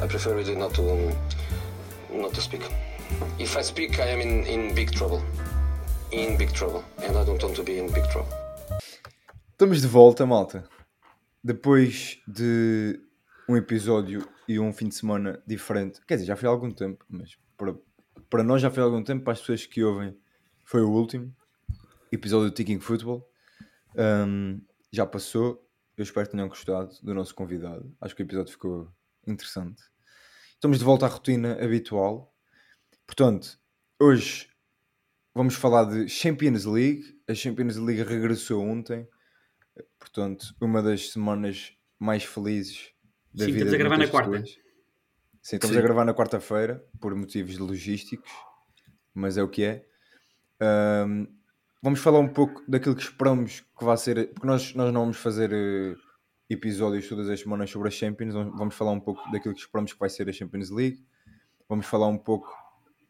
I prefer really not to um, not to speak. If I speak, I am in, in big trouble. In big trouble. And I don't want to be in big trouble. Estamos de volta, malta. Depois de um episódio e um fim de semana diferente. Quer dizer, já foi há algum tempo, mas para, para nós já foi há algum tempo. Para as pessoas que ouvem, foi o último episódio do Ticking Football. Um, já passou. Eu espero que tenham gostado do nosso convidado. Acho que o episódio ficou interessante. Estamos de volta à rotina habitual. Portanto, hoje vamos falar de Champions League. A Champions League regressou ontem. Portanto, uma das semanas mais felizes da Sim, vida estamos a gravar na quarta. pessoas. Sim, estamos Sim. a gravar na quarta-feira por motivos logísticos, mas é o que é. Ahm, vamos falar um pouco daquilo que esperamos que vai ser, porque nós, nós não vamos fazer eh, episódios todas as semanas sobre a Champions, vamos falar um pouco daquilo que esperamos que vai ser a Champions League. Vamos falar um pouco,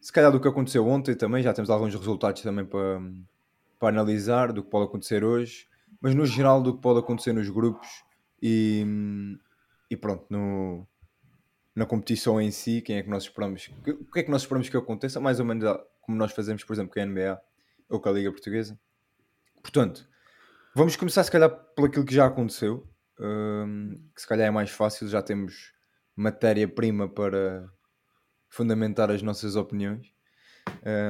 se calhar, do que aconteceu ontem também, já temos alguns resultados também para, para analisar, do que pode acontecer hoje, mas no geral do que pode acontecer nos grupos e, e pronto, no, na competição em si, quem é que nós esperamos, o que é que nós esperamos que aconteça, mais ou menos ah, como nós fazemos, por exemplo, com a NBA ou com a Liga Portuguesa. Portanto, vamos começar se calhar por aquilo que já aconteceu, hum, que se calhar é mais fácil, já temos matéria-prima para fundamentar as nossas opiniões.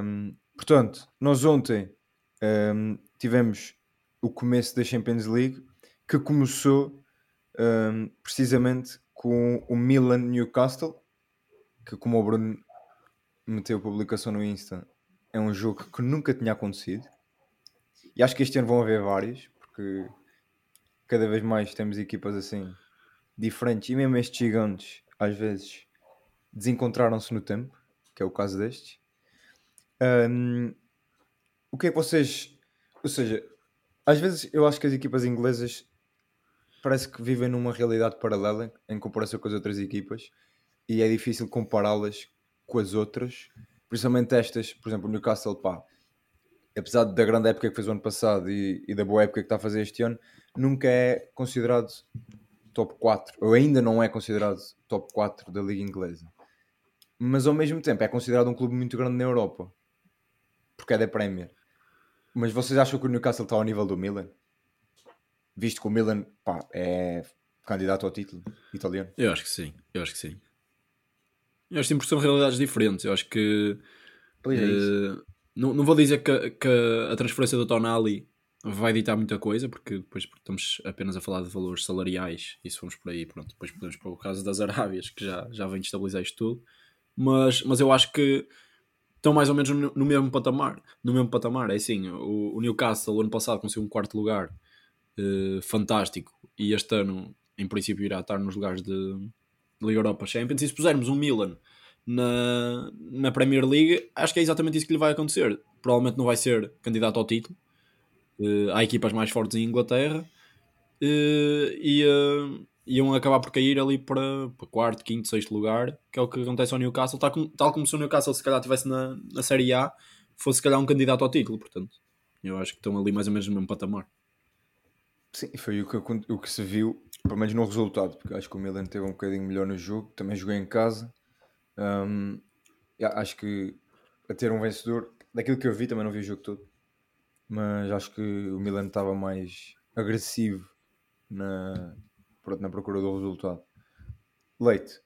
Hum, portanto, nós ontem hum, tivemos o começo da Champions League, que começou precisamente com o Milan Newcastle, que como o Bruno meteu publicação no Insta, é um jogo que nunca tinha acontecido. E acho que este ano vão haver vários, porque cada vez mais temos equipas assim diferentes, e mesmo estes gigantes às vezes desencontraram-se no tempo, que é o caso destes. Hum, o que é que vocês. Ou seja, às vezes eu acho que as equipas inglesas parece que vivem numa realidade paralela em comparação com as outras equipas e é difícil compará-las com as outras, principalmente estas, por exemplo, o Newcastle, pá, apesar da grande época que fez o ano passado e, e da boa época que está a fazer este ano, nunca é considerado top 4, ou ainda não é considerado top 4 da Liga Inglesa. Mas ao mesmo tempo é considerado um clube muito grande na Europa, porque é da Premier. Mas vocês acham que o Newcastle está ao nível do Milan? Visto que o Milan pá, é candidato ao título italiano. Eu acho que sim, eu acho que sim. Eu acho que são realidades diferentes. Eu acho que Pois é eh, não, não vou dizer que, que a transferência do Tonali vai ditar muita coisa, porque depois estamos apenas a falar de valores salariais e se formos por aí, pronto, depois podemos para o caso das Arábias, que já, já vem de estabilizar isto tudo. Mas, mas eu acho que estão mais ou menos no, no mesmo patamar. No mesmo patamar, é assim, o, o Newcastle ano passado conseguiu um quarto lugar eh, fantástico e este ano em princípio irá estar nos lugares de, de Liga Europa Champions e se pusermos um Milan na, na Premier League acho que é exatamente isso que lhe vai acontecer provavelmente não vai ser candidato ao título Eh, há equipas mais fortes em Inglaterra eh, e eh, iam acabar por cair ali para, para quarto, quinto, sexto lugar que é o que acontece ao Newcastle tal como, tal como se o Newcastle se calhar estivesse na, na Série A fosse se calhar um candidato ao título portanto. Eu acho que estão ali mais ou menos no mesmo patamar. Sim, foi o que, o que se viu, pelo menos no resultado, porque acho que o Milan teve um bocadinho melhor no jogo, também jogou em casa. Yeah, acho que a ter um vencedor, daquilo que eu vi, também não vi o jogo todo, mas acho que o Milan estava mais agressivo na, pronto, na procura do resultado. Leite,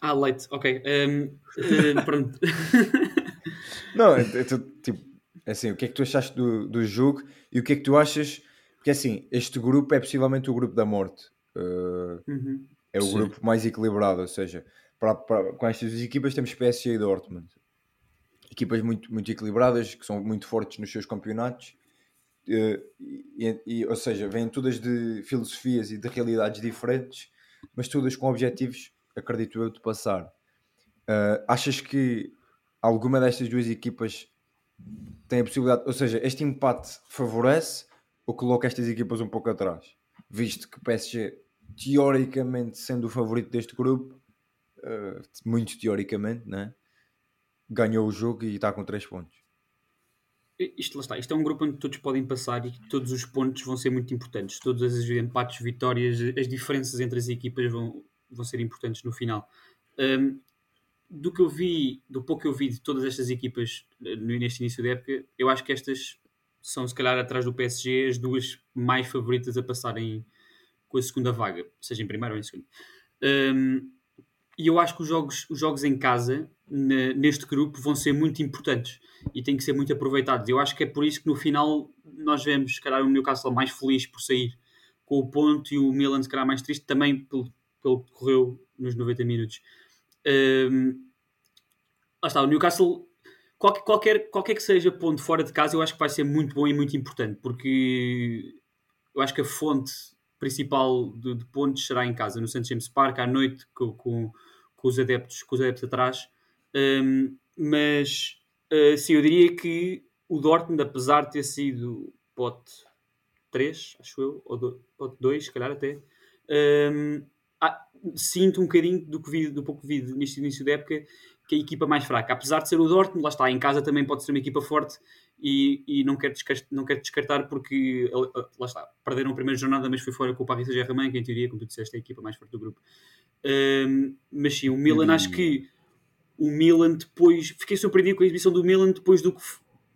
Ah, leite, ok. Um, uh, pronto. Não, é, é tipo, é assim, o que é que tu achaste do, do jogo e o que é que tu achas? Porque assim, este grupo é possivelmente o grupo da morte. Uh, Uhum. é o Sim. grupo mais equilibrado, ou seja, para, para- com estas duas equipas temos PSG e Dortmund. Equipas muito, muito equilibradas, que são muito fortes nos seus campeonatos. eh, e, e- ou seja, vêm todas de filosofias e de realidades diferentes, mas todas com objetivos, acredito eu, de passar. Eh, achas que alguma destas duas equipas tem a possibilidade, ou seja, este empate favorece ou coloca estas equipas um pouco atrás? Visto que o PSG, teoricamente, sendo o favorito deste grupo, eh, muito teoricamente, né? Ganhou o jogo e está com 3 pontos. Isto lá está. Isto é um grupo onde todos podem passar e todos os pontos vão ser muito importantes. Todos os empates, vitórias, as diferenças entre as equipas vão, vão ser importantes no final. Um, do que eu vi, do pouco que eu vi de todas estas equipas eh, neste início da época, eu acho que estas são, se calhar, atrás do PSG, as duas mais favoritas a passarem com a segunda vaga, seja em primeiro ou em segundo. Um, e eu acho que os jogos, os jogos em casa, neste grupo, vão ser muito importantes e têm que ser muito aproveitados. Eu acho que é por isso que no final nós vemos, se calhar, o Newcastle mais feliz por sair com o ponto e o Milan, se calhar, mais triste também pelo, pelo que correu nos 90 minutos. Um, lá está, o Newcastle, qualquer, qualquer, qualquer que seja ponto fora de casa, eu acho que vai ser muito bom e muito importante, porque eu acho que a fonte principal de, de pontos será em casa, no St. James Park, à noite, com, com, com, os, adeptos, com os adeptos atrás. Um, mas uh, sim, eu diria que o Dortmund, apesar de ter sido pote 3, acho eu, ou do, pote 2, se calhar até, um, sinto um bocadinho do que vi, do pouco que vi neste início da época, que é a equipa mais fraca. Apesar de ser o Dortmund, lá está, em casa também pode ser uma equipa forte e, e não, quero descartar, não quero descartar porque, lá está, perderam a primeira jornada, mas foi fora com o Paris Saint-Germain, que em teoria, como tu disseste, é a equipa mais forte do grupo. Um, mas sim, o Milan, acho que o Milan depois, fiquei surpreendido com a exibição do Milan depois do que,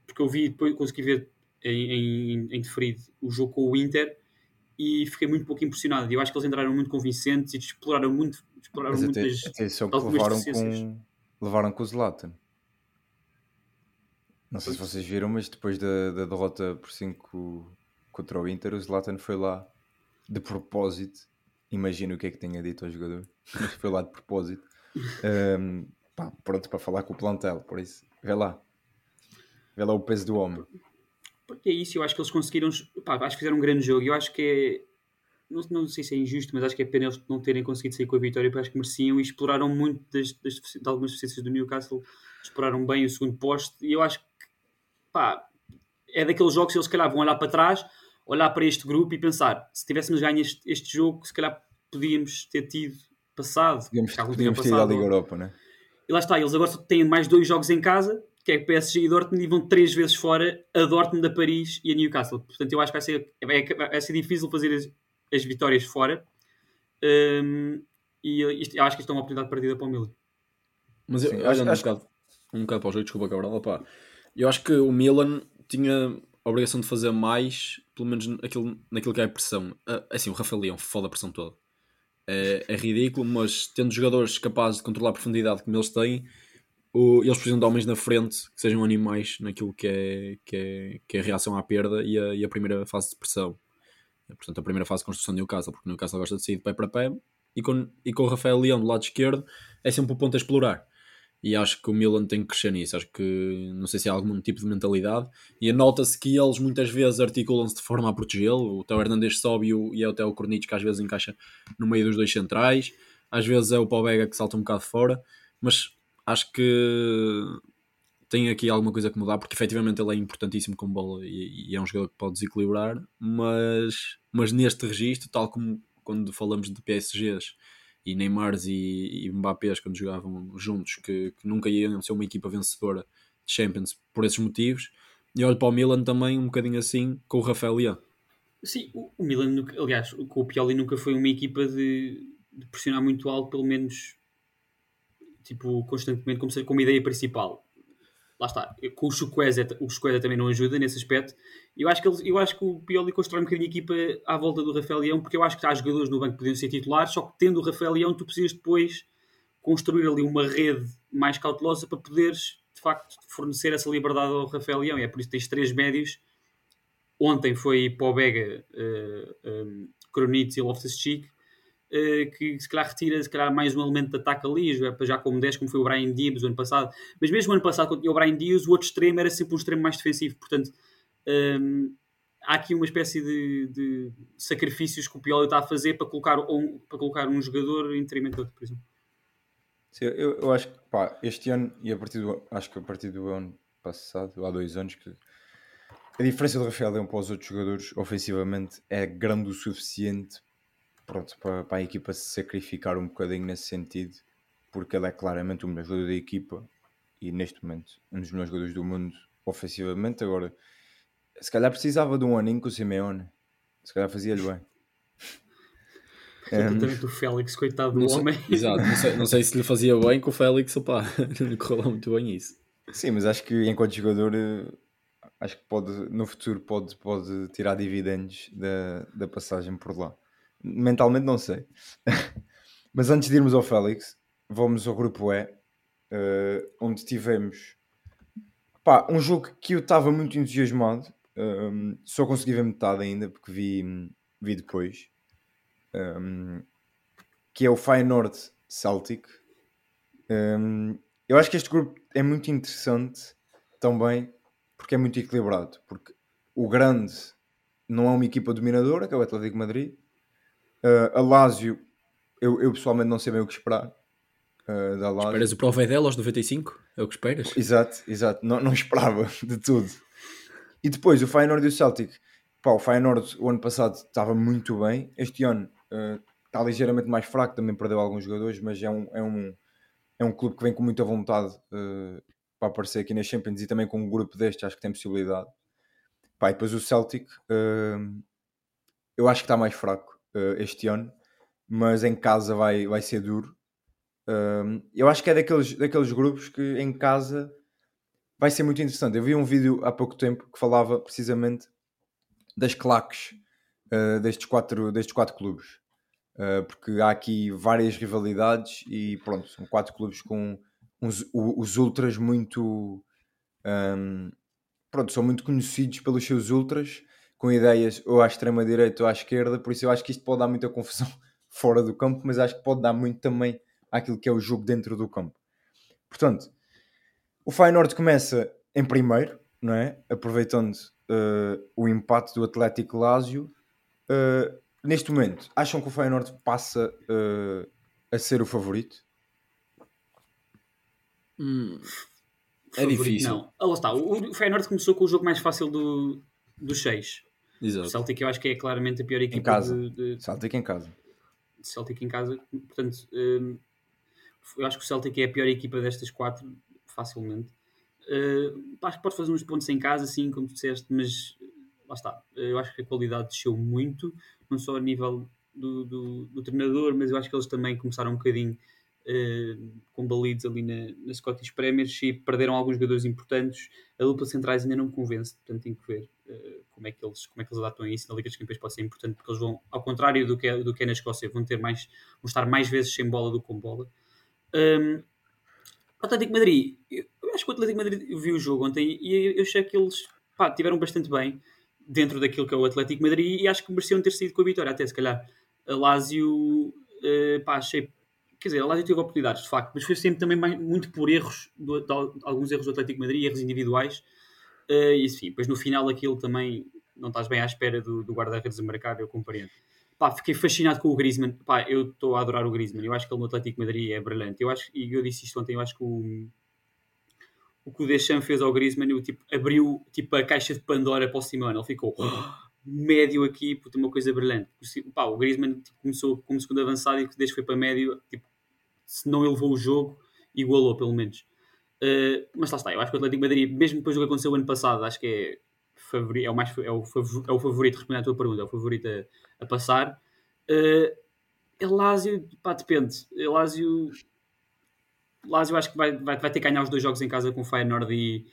porque eu vi, depois consegui ver em, em, em deferido o jogo com o Inter e fiquei muito pouco impressionado. Eu acho que eles entraram muito convincentes e exploraram muito, exploraram muito até, das, atenção que levaram com, levaram com o Zlatan. Não sei se vocês viram, mas depois da, da derrota por 5 contra o Inter, o Zlatan foi lá de propósito. Imagino o que é que tenha dito ao jogador, mas foi lá de propósito. Ahm, pá, pronto para falar com o plantel, por isso, vê lá. Vê lá o peso do homem. Porque é isso, eu acho que eles conseguiram. Pá, acho que fizeram um grande jogo. Eu acho que é. Não, não sei se é injusto, mas acho que é pena eles não terem conseguido sair com a vitória, porque acho que mereciam e exploraram muito das, das, de algumas deficiências do Newcastle. Exploraram bem o segundo posto e eu acho que pá, é daqueles jogos que eles se calhar vão olhar para trás, olhar para este grupo e pensar: se tivéssemos ganho este, este jogo, se calhar podíamos ter tido passado. Podíamos, podíamos ter ido à passado. Liga Europa, né? E lá está, eles agora só têm mais dois jogos em casa, que é PSG e Dortmund, e vão três vezes fora a Dortmund, a Paris e a Newcastle. Portanto, eu acho que vai ser, vai, vai ser difícil fazer as, as vitórias fora. Hum, e isto- eu acho que isto é uma oportunidade perdida para o Milan. Mas eu, Sim, olhando acho- um, bocado, um bocado para o jogo, desculpa Cabral, opá, eu acho que o Milan tinha a obrigação de fazer mais, pelo menos naquilo, naquilo que é a pressão. Ah, Assim, o Rafael Leão foda a pressão toda. É, é ridículo, mas tendo jogadores capazes de controlar a profundidade como eles têm, o- eles precisam de homens na frente que sejam animais naquilo que é, que é, que é a reação à perda e a, e a primeira fase de pressão. Portanto, a primeira fase de construção do Newcastle, porque Newcastle gosta de sair de pé para pé e com, e com o Rafael Leão do lado esquerdo é sempre o ponto a explorar. E acho que o Milan tem que crescer nisso. Acho que não sei se há algum tipo de mentalidade. E nota-se que eles muitas vezes articulam-se de forma a protegê-lo. O Teo Hernandes sobe e, é o Teo Cornic que às vezes encaixa no meio dos dois centrais. Às vezes é o Pau Vega que salta um bocado fora. Mas acho que tem aqui alguma coisa que mudar, porque efetivamente ele é importantíssimo com bola e, e é um jogador que pode desequilibrar. Mas, mas neste registro, tal como quando falamos de PSGs e Neymars e, e quando jogavam juntos, que, que nunca iam ser uma equipa vencedora de Champions por esses motivos. E olho para o Milan também um bocadinho assim com o Rafael Leão. Sim, o, Milan, aliás, com o Pioli nunca foi uma equipa de, de pressionar muito alto, pelo menos tipo, constantemente, como, como ideia principal. Lá está, com o Chukwueze, o Chukwueze também não ajuda nesse aspecto. Eu acho que, eu acho que o Pioli constrói um bocadinho a equipa à volta do Rafael Leão, porque eu acho que há jogadores no banco que podiam ser titulares, só que tendo o Rafael Leão, tu precisas depois construir ali uma rede mais cautelosa para poderes, de facto, fornecer essa liberdade ao Rafael Leão. E é por isso que tens três médios ontem foi Pobega, uh, um, Kronitz e Loftus-Cheek, que se calhar retira se calhar, mais um elemento de ataque ali, já, como 10, como foi o Brian Diaz o ano passado. Mas mesmo o ano passado, quando tinha o Brian Diaz, o outro extremo era sempre um extremo mais defensivo. Portanto, um, há aqui uma espécie de, de sacrifícios que o Pioli está a fazer para colocar um, para colocar um jogador do outro, por exemplo. Sim, eu, eu acho que pá, este ano e a partir do acho que a partir do ano passado, há dois anos, que a diferença do Rafael Leão para os outros jogadores ofensivamente é grande o suficiente pronto, para, para a equipa se sacrificar um bocadinho nesse sentido, porque ele é claramente o melhor jogador da equipa e neste momento um dos melhores jogadores do mundo ofensivamente. Agora, se calhar precisava de um aninho com o Simeone, se calhar fazia-lhe bem. Tanto o Félix, coitado do sei, homem. exato, não sei, não sei se lhe fazia bem com o Félix, opá, não lhe correu lá muito bem isso. Sim, mas acho que enquanto jogador, eh, acho que pode, no futuro pode, pode tirar dividendos da, da passagem por lá. Mentalmente não sei. mas antes de irmos ao Félix, vamos ao grupo E, eh, onde tivemos pá, um jogo que eu estava muito entusiasmado. ehm, só consegui ver metade ainda, porque vi, vi depois. ehm, que é o Feyenoord Celtic. Ehm, eu acho que este grupo é muito interessante também porque é muito equilibrado. Porque o grande não é uma equipa dominadora, que é o Atlético Madrid. Uh, a Lazio, eu, eu pessoalmente não sei bem o que esperar uh, da Lazio. Esperas o Provedel aos 95? É o que esperas? Exato, exato. Não, não esperava de tudo. E depois o Feyenoord e o Celtic. Pá, o Feyenoord o ano passado estava muito bem. Este ano uh, está ligeiramente mais fraco, também perdeu alguns jogadores, mas é um, é um, é um clube que vem com muita vontade uh, para aparecer aqui na Champions e também com um grupo deste acho que tem possibilidade. Pá, e depois o Celtic, uh, eu acho que está mais fraco uh, este ano, mas em casa vai, vai ser duro. Uh, eu acho que é daqueles, daqueles grupos que em casa vai ser muito interessante. Eu vi um vídeo há pouco tempo que falava precisamente das claques uh, destes, quatro, destes quatro clubes. Uh, porque há aqui várias rivalidades e pronto, são quatro clubes com uns, os ultras muito um, pronto, são muito conhecidos pelos seus ultras com ideias ou à extrema direita ou à esquerda, por isso eu acho que isto pode dar muita confusão fora do campo, mas acho que pode dar muito também àquilo que é o jogo dentro do campo. Portanto, o Feyenoord começa em primeiro, não é? Aproveitando uh, o empate do Atlético Lazio. Uh, neste momento, acham que o Feyenoord passa uh, a ser o favorito? Hum, é Favorito, difícil. Não. Ah, lá está. O, o Feyenoord começou com o jogo mais fácil do, dos seis. O Exato. Celtic eu acho que é claramente a pior equipa casa. de, de- Celtic em casa. Celtic em casa. Portanto, hum, eu acho que o Celtic é a pior equipa destas quatro, facilmente. Uh, acho que pode fazer uns pontos em casa, sim, como tu disseste, mas lá está. Eu acho que a qualidade desceu muito, não só a nível do, do, do treinador, mas eu acho que eles também começaram um bocadinho com balidos ali na, na Scottish Premiers e perderam alguns jogadores importantes. A dupla centrais ainda não me convence, portanto tenho que ver uh, como, é que eles, como é que eles adaptam a isso. Na Liga dos Campeões pode ser importante porque eles vão, ao contrário do que é, do que é na Escócia, vão ter mais, vão estar mais vezes sem bola do que com bola. Um, Atlético Madrid, eu acho que o Atlético Madrid eu vi o jogo ontem e eu- achei que eles pá, tiveram bastante bem dentro daquilo que é o Atlético Madrid e acho que mereciam ter saído com a vitória, até se calhar. A Lazio, eh, pá, achei. Quer dizer, a Lazio teve oportunidades, de facto, mas foi sempre também mais- muito por erros, do- de al- alguns erros do Atlético Madrid, erros individuais. Eh, e enfim, depois no final aquilo também não estás bem à espera do, do guarda-redes a marcar, eu compreendo. Pá, fiquei fascinado com o Griezmann. Pá, eu estou a adorar o Griezmann. Eu acho que ele no Atlético Madrid é brilhante. Eu acho, e eu disse isto ontem, eu acho que o, o que o Deschamps fez ao Griezmann, eu, tipo, abriu tipo, a caixa de Pandora para o Simeone. Ele ficou médio aqui, puta, uma coisa brilhante. O, pá, o Griezmann tipo, começou como segundo avançado e desde foi para médio, tipo, se não elevou o jogo, igualou pelo menos. Uh, mas lá está, eu acho que o Atlético Madrid, mesmo depois do que aconteceu ano passado, acho que é, é, o, mais, é, o, é o favorito, respondendo à tua pergunta, é o favorito a, a passar. Uh, Elásio, pá, depende. Elásio, Lazio acho que vai, vai, vai ter que ganhar os dois jogos em casa com Feyenoord e,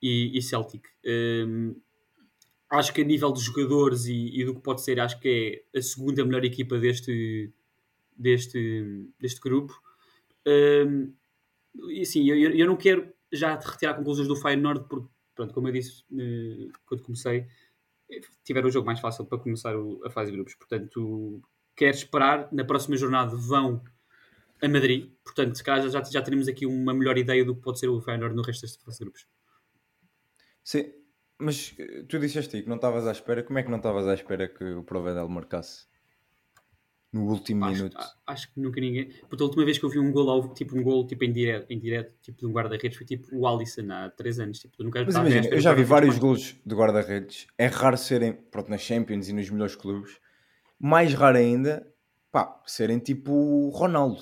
e, e Celtic. Um, acho que a nível de jogadores e, e do que pode ser, acho que é a segunda melhor equipa deste, deste, deste grupo. Um, e assim, eu, eu não quero já retirar conclusões do Feyenoord porque, pronto, como eu disse eh, quando comecei, eh, tiveram o jogo mais fácil para começar a fase de grupos. Portanto, quero esperar. Na próxima jornada vão a Madrid. Portanto, se calhar já, já teremos aqui uma melhor ideia do que pode ser o Feyenoord no resto desta fase de grupos. Sim, mas eh, tu disseste aí que não estavas à espera. Como é que não estavas à espera que o Provedel marcasse? No último Acho, minuto. acho que nunca ninguém. Porque a última vez que eu vi um gol, ao- tipo um gol tipo, em, direto, em direto, tipo de um guarda-redes, foi tipo o Alisson há 3 anos. Tipo, nunca Mas imagina, eu já vi vários golos de guarda-redes. É raro serem, pronto, nas Champions e nos melhores clubes. Mais raro ainda, pá, serem tipo o Ronaldo.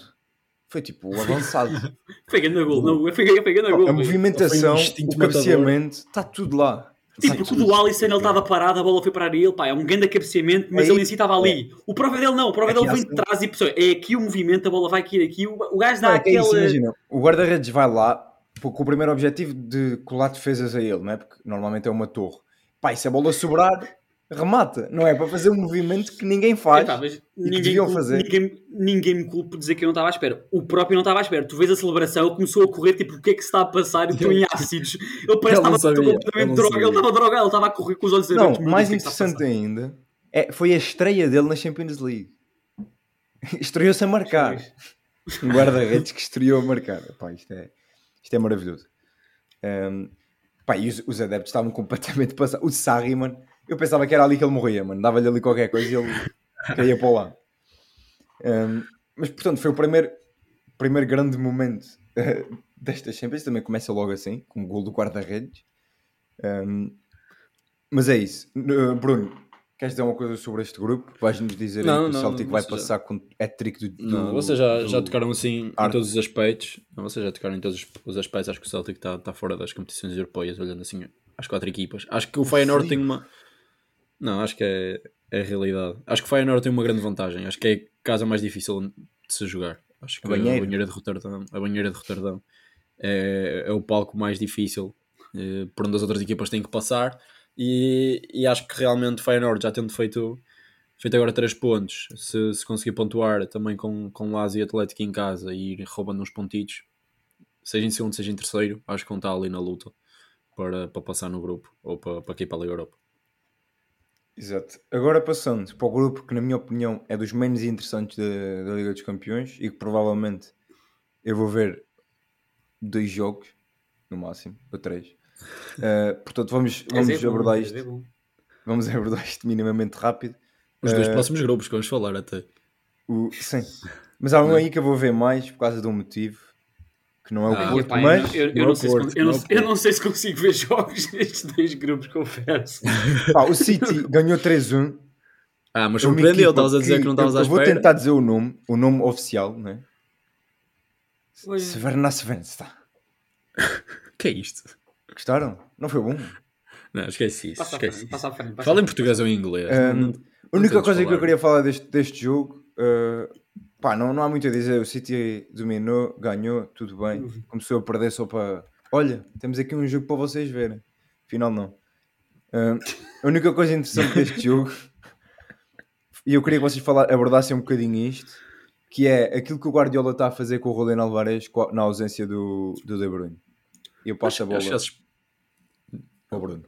Foi tipo o avançado. Foi grande gol, não, foi, foi grande gol. a movimentação, um o cabeceamento, está tudo lá. Tipo, porque o do Alisson ele estava parado, a bola foi parar a ele, pá, é um grande cabeceamento, mas É ele em si estava ali. O prova dele não, o prova Aqui dele vem de sempre- trás e pessoal, é aqui o movimento, a bola vai cair aqui, o, gajo dá é é imagina, o guarda-redes vai lá com com o primeiro objetivo de colar defesas a ele, não é? Porque normalmente é uma torre. Pá, e se a bola sobrar, remata. Não é para fazer um movimento que ninguém faz. Epá, mas ninguém. Ninguém, ninguém me culpa por dizer que eu não estava à espera. O próprio não estava à espera. Tu vês a celebração, ele começou a correr, tipo, o que é que se está a passar? E estou em ácidos. Ele parece que estava completamente não drogado. Ele estava drogado, ele estava a correr com os olhos abertos. Não, mais que é que interessante ainda é, foi a estreia dele na Champions League. Estreou-se a marcar. Um guarda-redes que estreou a marcar. Pá, isto, é, isto é maravilhoso. Um, pá, e os, os adeptos estavam completamente passados. O Sarri, mano, eu pensava que era ali que ele morria, mano. Dava-lhe ali qualquer coisa e ele caía para lá. Um, mas, portanto, foi o primeiro, primeiro grande momento eh, desta Champions. Também começa logo assim, com o gol do guarda-redes. Um, mas é isso. Uh, Bruno, queres dizer uma coisa sobre este grupo? Vais-nos dizer aí Não, que o não, Celtic não, vai você já- passar com hat-trick do, do... Não, vocês já, do- já tocaram assim em Arte. todos os aspectos. Não, vocês já tocaram em todos os- os aspectos. Acho que o Celtic está tá fora das competições europeias, olhando assim às quatro equipas. Acho que o Feyenoord tem uma. Não, acho que é, é a realidade. Acho que o Feyenoord tem uma grande vantagem. Acho que é a casa mais difícil de se jogar. Acho que A banheira. a banheira de Roterdão, a banheira de Roterdão é, é o palco mais difícil eh, por onde as outras equipas têm que passar. E, e acho que realmente o Feyenoord já tendo feito feito agora 3 pontos, se, se conseguir pontuar também com, com Lazio e Atlético em casa e ir roubando uns pontitos, seja em segundo, seja em terceiro, acho que vão estar ali na luta para, para passar no grupo ou para, para aqui para a Liga Europa. Exato. Agora passando para o grupo que, na minha opinião, é dos menos interessantes da, da Liga dos Campeões e que provavelmente eu vou ver dois jogos, no máximo, ou três. Uh, portanto, vamos, vamos é bom, abordar mas isto. é bom. Vamos abordar isto minimamente rápido. Os dois Eh, próximos grupos que vamos falar até. O, sim. Mas há um aí que eu vou ver mais por causa de um motivo que não é o Ah, Porto, eu mas não- eu, eu não é não o sei se, Porto, eu, não não, é eu não sei se consigo ver jogos nestes dois grupos, confesso. pá, o City ganhou 3-1. Ah, mas É surpreendeu, equipa estavas a dizer que não estavas eu, à eu vou espera. tentar dizer o nome, o nome oficial, né? Severna Svensta. que é isto? Gostaram? Não foi bom? Não, esquece isso. Passa isso. passa à frente. passa Fala em português ou em inglês. Um, Não- a única coisa que eu falar. queria falar deste, deste jogo, uh, pá, não, não há muito a dizer. O City dominou, ganhou, tudo bem. Uhum. Começou a perder só para. Olha, temos aqui um jogo para vocês verem. Afinal, não. Um, a única coisa interessante deste jogo, e eu queria que vocês falar, abordassem um bocadinho isto, que é aquilo que o Guardiola está a fazer com o Rolando Alvarez na ausência do, do De Bruyne. E eu passo a bola Eu acho que já se- ao Bruno.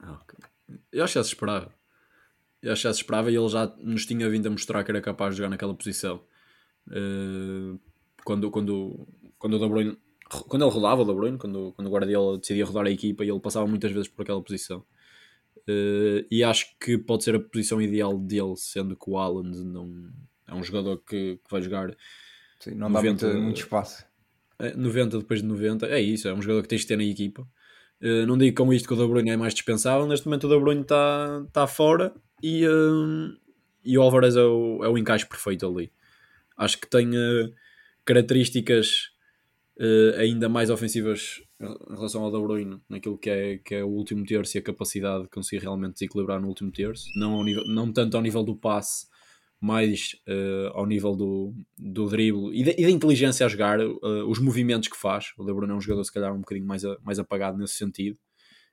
Ah. Eu acho que já se esperava. Eu acho que já se esperava e ele já nos tinha vindo a mostrar que era capaz de jogar naquela posição. Eh, quando, quando, quando o De Bruyne, quando ele rodava o De Bruyne, quando, quando o Guardiola decidia rodar a equipa, ele passava muitas vezes por aquela posição. Eh, e acho que pode ser a posição ideal dele, sendo que o Haaland não, é um jogador que, que vai jogar Sim, não dá 90 muito, muito espaço. é, 90 depois de 90, é isso, é um jogador que tens de ter na equipa. Eh, não digo com isto que o De Bruyne é mais dispensável, neste momento o De Bruyne está tá fora e, eh, e o Alvarez é o, é o encaixe perfeito ali. Acho que tem eh, características eh, ainda mais ofensivas em relação ao De Bruyne, naquilo que é, que é o último terço e a capacidade de conseguir realmente desequilibrar no último terço, não, ao nível, não tanto ao nível do passe, mais eh, ao nível do, do drible e da, e da inteligência a jogar, eh, os movimentos que faz. O De Bruyne é um jogador, se calhar, um bocadinho mais, a- mais apagado nesse sentido.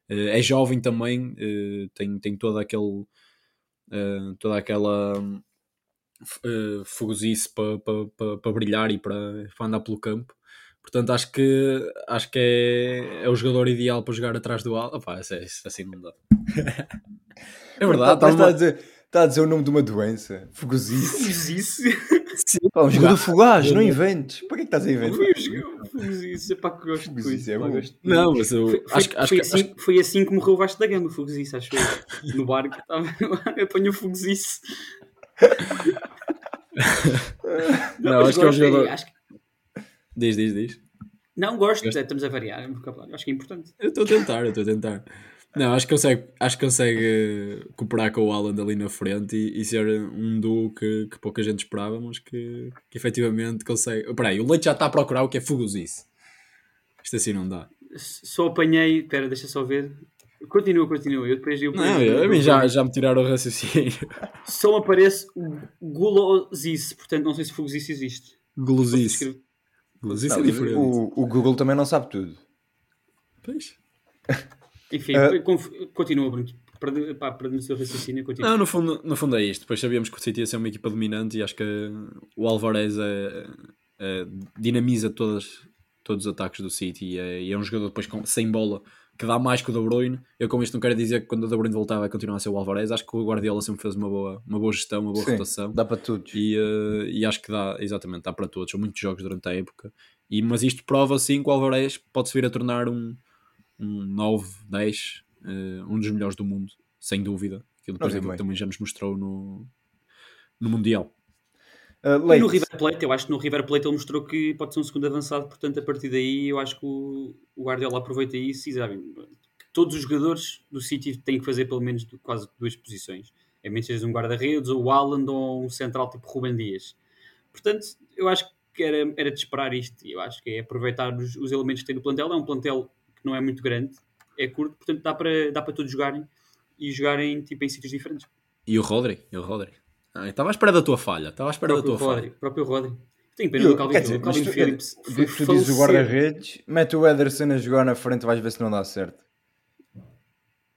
Eh, é jovem também, tem, tem todo aquele, toda aquela f- eh, fogosice para pa, pa, pa brilhar e para para andar pelo campo. Portanto, acho que, acho que é, é o jogador ideal para jogar atrás do Al. Opá, isso, é- isso assim não dá. é verdade, Está, está a dizer, está a dizer o nome de uma doença. Fogosice. Pá, um jogador fugaz, não inventes. Para que é que estás a inventar? Isso. É pá, que gosto de Fiz coisa. isso, é bom. gosto de- Não, mas eu Foi, acho, foi- acho, foi que- assim, foi assim que morreu o Vasco da Gama, o Fogosice, acho eu. No barco, estava- apanhou o Fogosice. Não, acho que é um jogador- acho que- Diz, diz, diz. Não, gosto, Gosto. estamos a variar o vocabulário, acho que é importante. Eu estou a tentar, eu estou a tentar. Não, acho que consegue, acho que consegue eh, cooperar com o Alan ali na frente e, e ser um duo que, que pouca gente esperava, mas que, que efetivamente consegue. Espera aí, o Leite já está a procurar o que é fugosice. Isto assim não dá. Só apanhei, espera, deixa só ver. Continua, continua. Eu depois eu Não, eu- a mim já, já me tiraram o raciocínio. Só me aparece Gulosice, portanto não sei se Fugosice existe. Gulosice. Gulosice é diferente. o, o Google também não sabe tudo. Pois. Enfim, conf- continua, Bruno. Perde- perdendo o seu raciocínio, continua. Não, no fundo, no fundo é isto. Depois sabíamos que o City ia ser uma equipa dominante e acho que o Alvarez é- é- dinamiza todas, todos os ataques do City e é, e é um jogador depois com, sem bola que dá mais que o De Bruyne. Eu com isto não quero dizer que quando o De Bruyne voltar vai continuar a ser o Alvarez. Acho que o Guardiola sempre fez uma boa, uma boa gestão, uma boa Sim, rotação. dá para todos. E, eh, e acho que dá, exatamente, dá para todos. São muitos jogos durante a época. E, mas isto prova sim que o Alvarez pode-se vir a tornar um, um 9, 10, eh, um dos melhores do mundo, sem dúvida. Aquilo que também já nos mostrou no, no Mundial. Uh, E no River Plate, eu acho que no River Plate ele mostrou que pode ser um segundo avançado, portanto, a partir daí eu acho que o, o Guardiola aproveita isso e sabe, que todos os jogadores do City têm que fazer pelo menos quase duas posições. É menos seja um guarda-redes, ou o Haaland, ou um central tipo Ruben Dias. Portanto, eu acho que era, era de esperar isto. e Eu acho que é aproveitar os, os elementos que tem no plantel. É um plantel que não é muito grande, é curto, portanto dá para, dá para todos jogarem e jogarem tipo, em sítios diferentes. E o Rodri? E o Rodri? Ah, estava à espera da tua falha. Estava à espera da próprio tua Rodri, falha. próprio Rodri. Tenho pena do Calvin dizer, Calvin tu, é, Phillips tu, foi tu dizes o guarda-redes, mete o Ederson a jogar na frente, vais ver se não dá certo.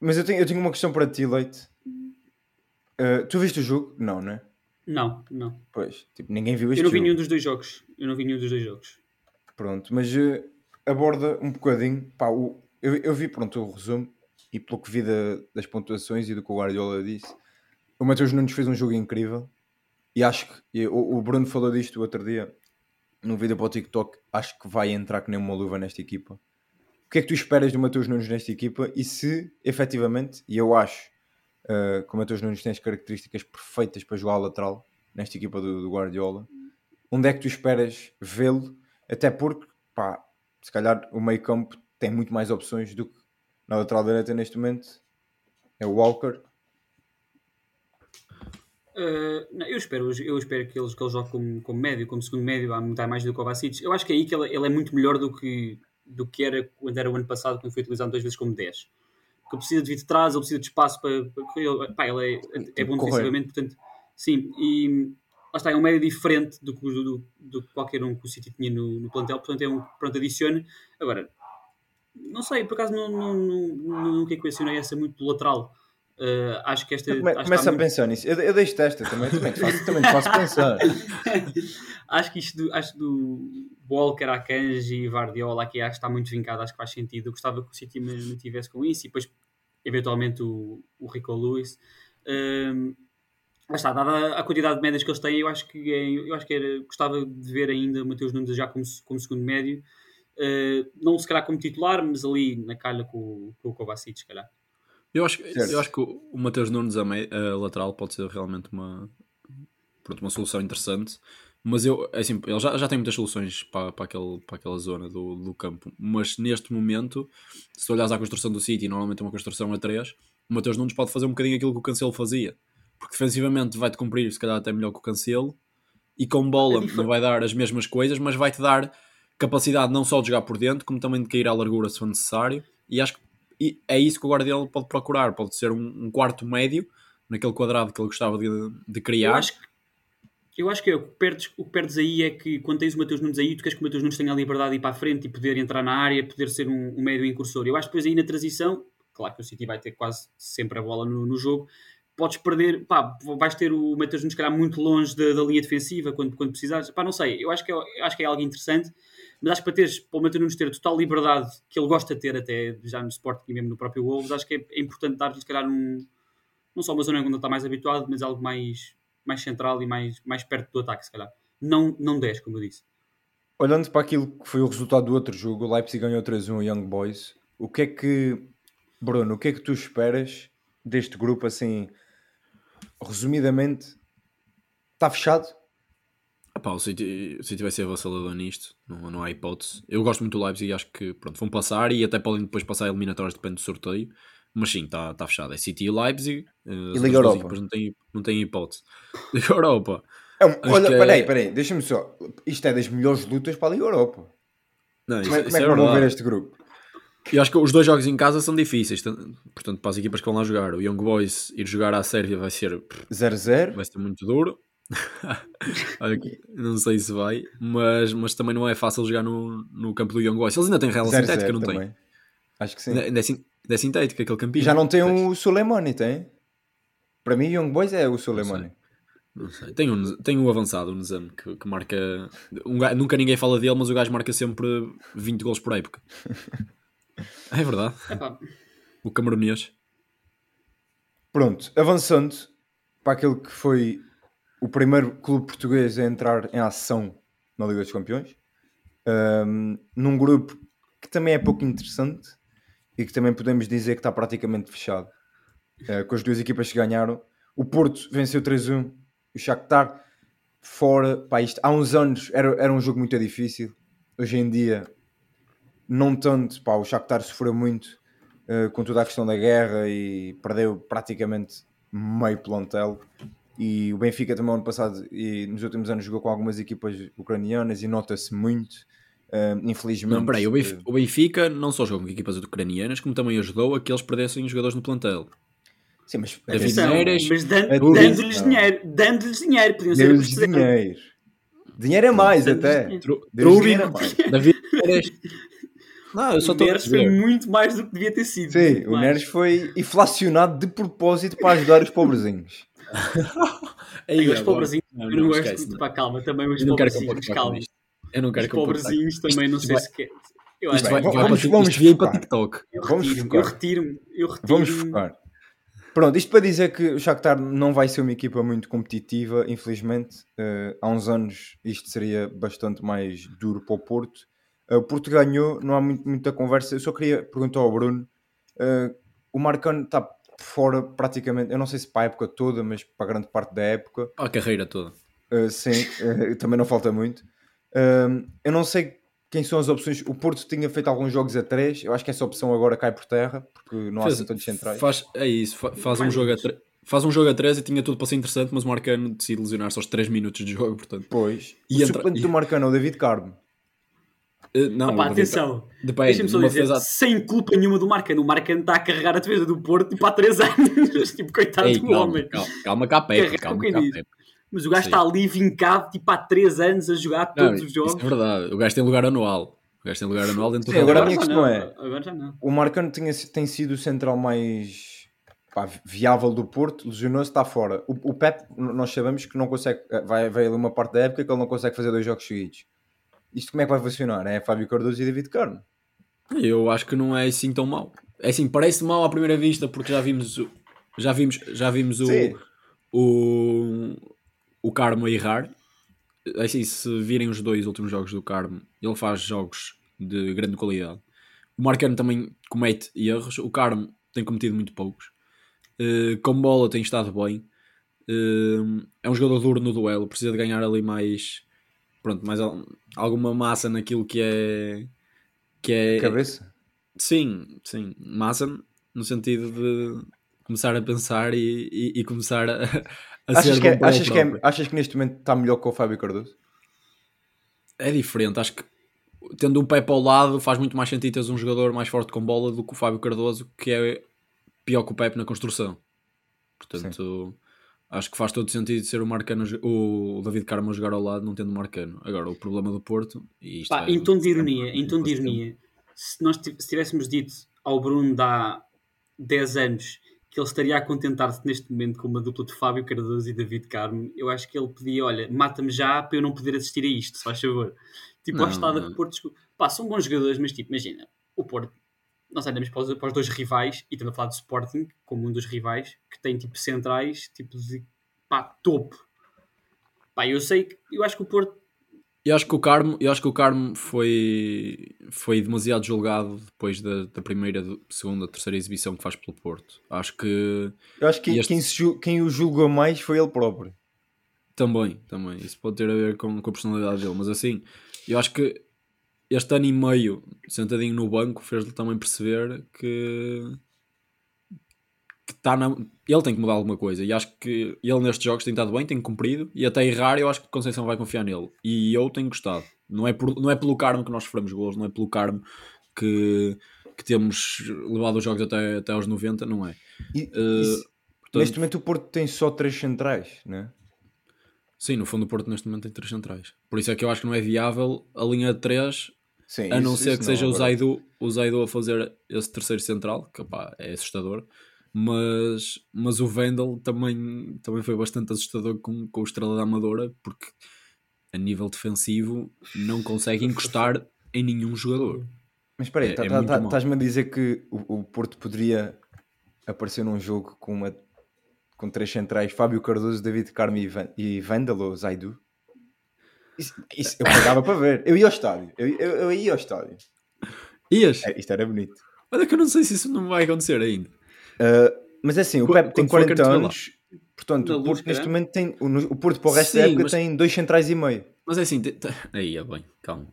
Mas eu tenho, eu tenho uma questão para ti, Leite. Uh, tu viste o jogo? Não, né? Não, não. Pois, tipo, ninguém viu este Eu não vi jogo. nenhum dos dois jogos. Eu não vi nenhum dos dois jogos. Pronto, mas uh, aborda um bocadinho. Pá, o, eu, eu vi, pronto, o resumo e pelo que vi da- das pontuações e do que o Guardiola disse, o Matheus Nunes fez um jogo incrível e acho que o, o Bruno falou disto outro dia num vídeo para o TikTok. Acho que vai entrar que nem uma luva nesta equipa. O que é que tu esperas do Matheus Nunes nesta equipa e se efetivamente, e eu acho uh, que o Matheus Nunes tem as características perfeitas para jogar lateral nesta equipa do, do Guardiola, onde é que tu esperas vê-lo? Até porque, pá, se calhar o meio campo tem muito mais opções do que na lateral direita neste momento. É o Walker. Uh, não, eu, espero, eu espero que ele, que ele jogue como, como médio, como segundo médio, há muito mais do que o Kovacic. Eu acho que é aí que ele, ele é muito melhor do que, do que era quando era o ano passado, quando foi utilizado duas vezes como 10. Porque ele precisa de vir de trás, ele precisa de espaço para, para pá, ele é, é bom Correr. defensivamente, portanto, sim. E lá está, é um médio diferente do que, do, do que qualquer um que o City tinha no, no plantel, portanto, é um pronto, adicione. Agora, não sei, por acaso não, não, não, não, nunca equacionei essa muito do lateral. Uh, acho que esta. Come- começa a muito- pensar nisso. Eu, eu deixo esta também, também te faço, também te faço pensar. acho que isto do, acho do Walker, Akanji e Vardiola aqui acho que está muito vincado, acho que faz sentido. Eu gostava que o City me, me tivesse com isso e depois eventualmente o, o Rico Lewis. Um, lá está, dada a quantidade de médias que eles têm, eu acho que, é, eu acho que era, gostava de ver ainda o Mateus Nunes já como, como segundo médio. Uh, não se calhar como titular, mas ali na calha com, o- com o Kovacic, se calhar. Eu acho, Certo. eu acho que o Mateus Nunes a, mei- a lateral pode ser realmente uma, pronto, uma solução interessante. Mas eu, é assim, ele já, já tem muitas soluções para, para, aquele, para aquela zona do, do campo. Mas neste momento, se tu olhares à construção do City, normalmente é uma construção a 3, o Mateus Nunes pode fazer um bocadinho aquilo que o Cancelo fazia. Porque defensivamente vai-te cumprir, se calhar até melhor que o Cancelo. E com bola É não vai dar as mesmas coisas, mas vai-te dar capacidade não só de jogar por dentro, como também de cair à largura se for necessário. E acho que e é isso que o Guardiola pode procurar. Pode ser um, um quarto médio, naquele quadrado que ele gostava de, de Eu criar. acho que eu acho que é, o, que perdes, o que perdes aí é que quando tens o Mateus Nunes aí, tu queres que o Mateus Nunes tenha a liberdade de ir para a frente e poder entrar na área, poder ser um, um médio incursor. Eu acho que depois aí na transição, claro que o City vai ter quase sempre a bola no, no jogo, podes perder, pá, vais ter o Mateus Nunes, calhar, muito longe da, da linha defensiva quando, quando precisares. Pá, não sei, eu acho, que é, eu acho que é algo interessante, mas acho que para, teres, para o Mateus Nunes ter a total liberdade que ele gosta de ter até já no Sport e mesmo no próprio Wolves, acho que é, é importante dar-lhe, se calhar, um, não só uma zona onde ele está mais habituado, mas algo mais, mais central e mais, mais perto do ataque, se calhar. Não, não 10, como eu disse. Olhando para aquilo que foi o resultado do outro jogo, o Leipzig ganhou 3-1 o Young Boys. O que é que, Bruno, o que é que tu esperas deste grupo assim, resumidamente, está fechado? Epá, o, City, o City vai ser avassalador nisto, não, não há hipótese. Eu gosto muito do Leipzig e acho que pronto, vão passar e até podem depois passar a eliminatórias, depende do sorteio. Mas sim, está tá fechado. É City e Leipzig. as outras Liga Europa? Não tem, não tem hipótese. Liga Europa. É um- olha, é- peraí, peraí, deixa-me só. Isto é das melhores lutas para a Liga Europa. Não, isso, Como é, isso como é é que vão ver este grupo? Eu acho que os dois jogos em casa são difíceis, tan- portanto, para as equipas que vão lá jogar, o Young Boys ir jogar à Sérvia vai ser, 0-0. vai ser muito duro. Olha não sei se vai, mas, mas também não é fácil jogar no, no campo do Young Boys. Eles ainda têm relva 0-0 sintética, não têm? também. Acho que sim. Ainda, é, sin- ainda é sintética aquele E campinho. já não tem o Soleimani, tem? Para mim, Young Boys é o Soleimani. Não sei. Tem um, tem um avançado, o Nizam, que, que marca. Um gajo- nunca ninguém fala dele, mas o gajo marca sempre 20 gols por época. É verdade. Epá, O camerunês. Pronto, avançando para aquele que foi o primeiro clube português a entrar em ação na Liga dos Campeões, Ahm, num grupo que também é pouco interessante e que também podemos dizer que está praticamente fechado. Eh, com as duas equipas que ganharam, o Porto venceu 3-1, o Shakhtar fora, pá, isto, há uns anos era, era um jogo muito difícil, hoje em dia não tanto, pá, o Shakhtar sofreu muito eh, com toda a questão da guerra e perdeu praticamente meio plantel. E o Benfica também ano passado e nos últimos anos jogou com algumas equipas ucranianas e nota-se muito. eh, infelizmente, Não, peraí, o Benf- eh, o Benfica não só jogou com equipas ucranianas, como também ajudou a que eles perdessem jogadores no plantel. sim, mas David atenção, Neres, mas dan- Atenção. dando-lhes dinheiro, dando-lhes dinheiro, podiam ser deu-lhes dinheiro. Dinheiro é mais até. dinheiro. Dinheiro é mais. David Neres. Não, eu só O a Neres foi muito mais do que devia ter sido. Sim, o mais. Neres foi inflacionado de propósito para ajudar os pobrezinhos. E os pobrezinhos, Não, eu não, não gosto esquece, muito, não. pá, calma, também os pobrezinhos, calma. Eu não quero Os pobrezinhos também não sei se quer. Eu acho vai, vamos- vamos isto devia ir para. TikTok. eu retiro-me, focar. eu retiro-me, eu retiro-me. Vamos focar. Pronto, isto para dizer que o Shakhtar não vai ser uma equipa muito competitiva, infelizmente. Eh, há uns anos isto seria bastante mais duro para o Porto. Eh, o Porto ganhou, não há muito- muita conversa. Eu só queria perguntar ao Bruno: eh, o Marcano está fora praticamente, eu não sei se para a época toda, mas para grande parte da época. A carreira toda. Uh, sim, uh, também não falta muito. Um, eu não sei quem são as opções. O Porto tinha feito alguns jogos a 3. Eu acho que essa opção agora cai por terra, porque não há Fez- assim tantos centrais. Faz, é isso, fa- faz, um jogo a tre- faz um jogo a 13 e tinha tudo para ser interessante, mas o Marcano decide lesionar-se aos 3 minutos de jogo, portanto. Pois. E o entra- suplente e- do Marcano é o David Carmo. Eh, não, Opa, atenção, Depende, deixa-me só dizer, defesa- sem culpa nenhuma do Marcano. O Marcano está a carregar a defesa do Porto tipo, há 3 anos. tipo, coitado Ei, do calma, homem. calma, calma cá Pepe, calma diz. Pepe. Mas o gajo Sim. está ali vincado tipo, há 3 anos a jogar Não, todos os isso jogos. é verdade, o gajo tem lugar anual. O gajo tem lugar anual dentro Sim, do agora a minha questão não, Agora já não. O Marcano tinha, tem sido o central mais pá, viável do Porto. Lesionou-se, está fora. O, o Pep, nós sabemos que não consegue. Vai, vai ali uma parte da época que ele não consegue fazer dois jogos seguidos. Isto como é que vai funcionar? É Fábio Cardoso e David Carmo. Eu acho que não é assim tão mau. É assim, parece mau à primeira vista porque já vimos o- já vimos, já vimos o, Sim. o, o Carmo a errar. É Assim, se virem os dois últimos jogos do Carmo, ele faz jogos de grande qualidade. O Marcano também comete erros. O Carmo tem cometido muito poucos. Eh, com bola tem estado bem. Eh, é um jogador duro no duelo. Precisa de ganhar ali mais, pronto, mais al- alguma massa naquilo que é que é Cabeça? Sim, sim. Massa no sentido de começar a pensar e, e, e começar a, a Achas ser que, é- para achas, que é- achas que neste momento está melhor que o Fábio Cardoso? É diferente. Acho que tendo um Pepe ao lado faz muito mais sentido teres um jogador mais forte com bola do que o Fábio Cardoso, que é pior que o Pepe na construção. Portanto, acho que faz todo sentido ser o Marcano, o David Carmo a jogar ao lado, não tendo o Marcano. Agora, o problema do Porto, e isto Pá, é- em tom de ironia, em tom de ironia, se nós tiv- se tivéssemos dito ao Bruno há 10 anos que ele estaria a contentar-se neste momento com uma dupla de Fábio Cardoso e David Carmo, eu acho que ele pedia, olha, mata-me já para eu não poder assistir a isto, se faz favor. Tipo, Não, a estada que o Porto... Pá, são bons jogadores, mas tipo, imagina, o Porto, nós andamos para os, para os dois rivais, e estamos a falar de Sporting, como um dos rivais, que tem tipo centrais, tipo de, pá, topo. Pá, eu sei que, eu acho que o Porto Eu acho que o Carmo, eu acho que o Carmo foi, foi demasiado julgado depois da, da primeira, segunda, terceira exibição que faz pelo Porto. Acho que Eu acho que este- quem, quem o julgou mais foi ele próprio. também, também, isso pode ter a ver com, com a personalidade dele, mas assim, eu acho que este ano e meio sentadinho no banco fez-lhe também perceber que, que tá na, ele tem que mudar alguma coisa e acho que ele nestes jogos tem estado bem, tem cumprido e até errar eu acho que Conceição vai confiar nele e eu tenho gostado. Não é, por, não é pelo Carmo que nós sofremos gols, não é pelo Carmo que, que temos levado os jogos até, até aos 90, não é? E- Uh, isso- portanto- neste momento o Porto tem só três centrais, né? Sim, no fundo o Porto neste momento tem três centrais. Por isso é que eu acho que não é viável a linha de três, Sim, a não isso- ser isso que seja o agora- Zaidu, o Zaidu a fazer esse terceiro central, que é assustador. Mas, mas o Vendel também, também foi bastante assustador com, com o Estrela da Amadora, porque a nível defensivo não consegue encostar em nenhum jogador. Mas espera aí, É- tá- é tá- tá- estás-me a dizer que o, o Porto poderia aparecer num jogo com, uma, com três centrais, Fábio Cardoso, David Carmo e, Van, e Vandal ou Zaidu? Isso, isso eu pagava para ver. Eu ia ao estádio. Eu, eu, eu ia ao estádio. Ias? É, isto era bonito. Olha que eu não sei se isso não vai acontecer ainda. Uh, mas é assim, o Qu- Pepe tem quando for 40 Cartola. anos, portanto, o Porto neste caralho. momento tem. O, o Porto para o resto da Sim, época mas- tem dois centrais e meio. Mas é assim, te- te- aí é bem, calma.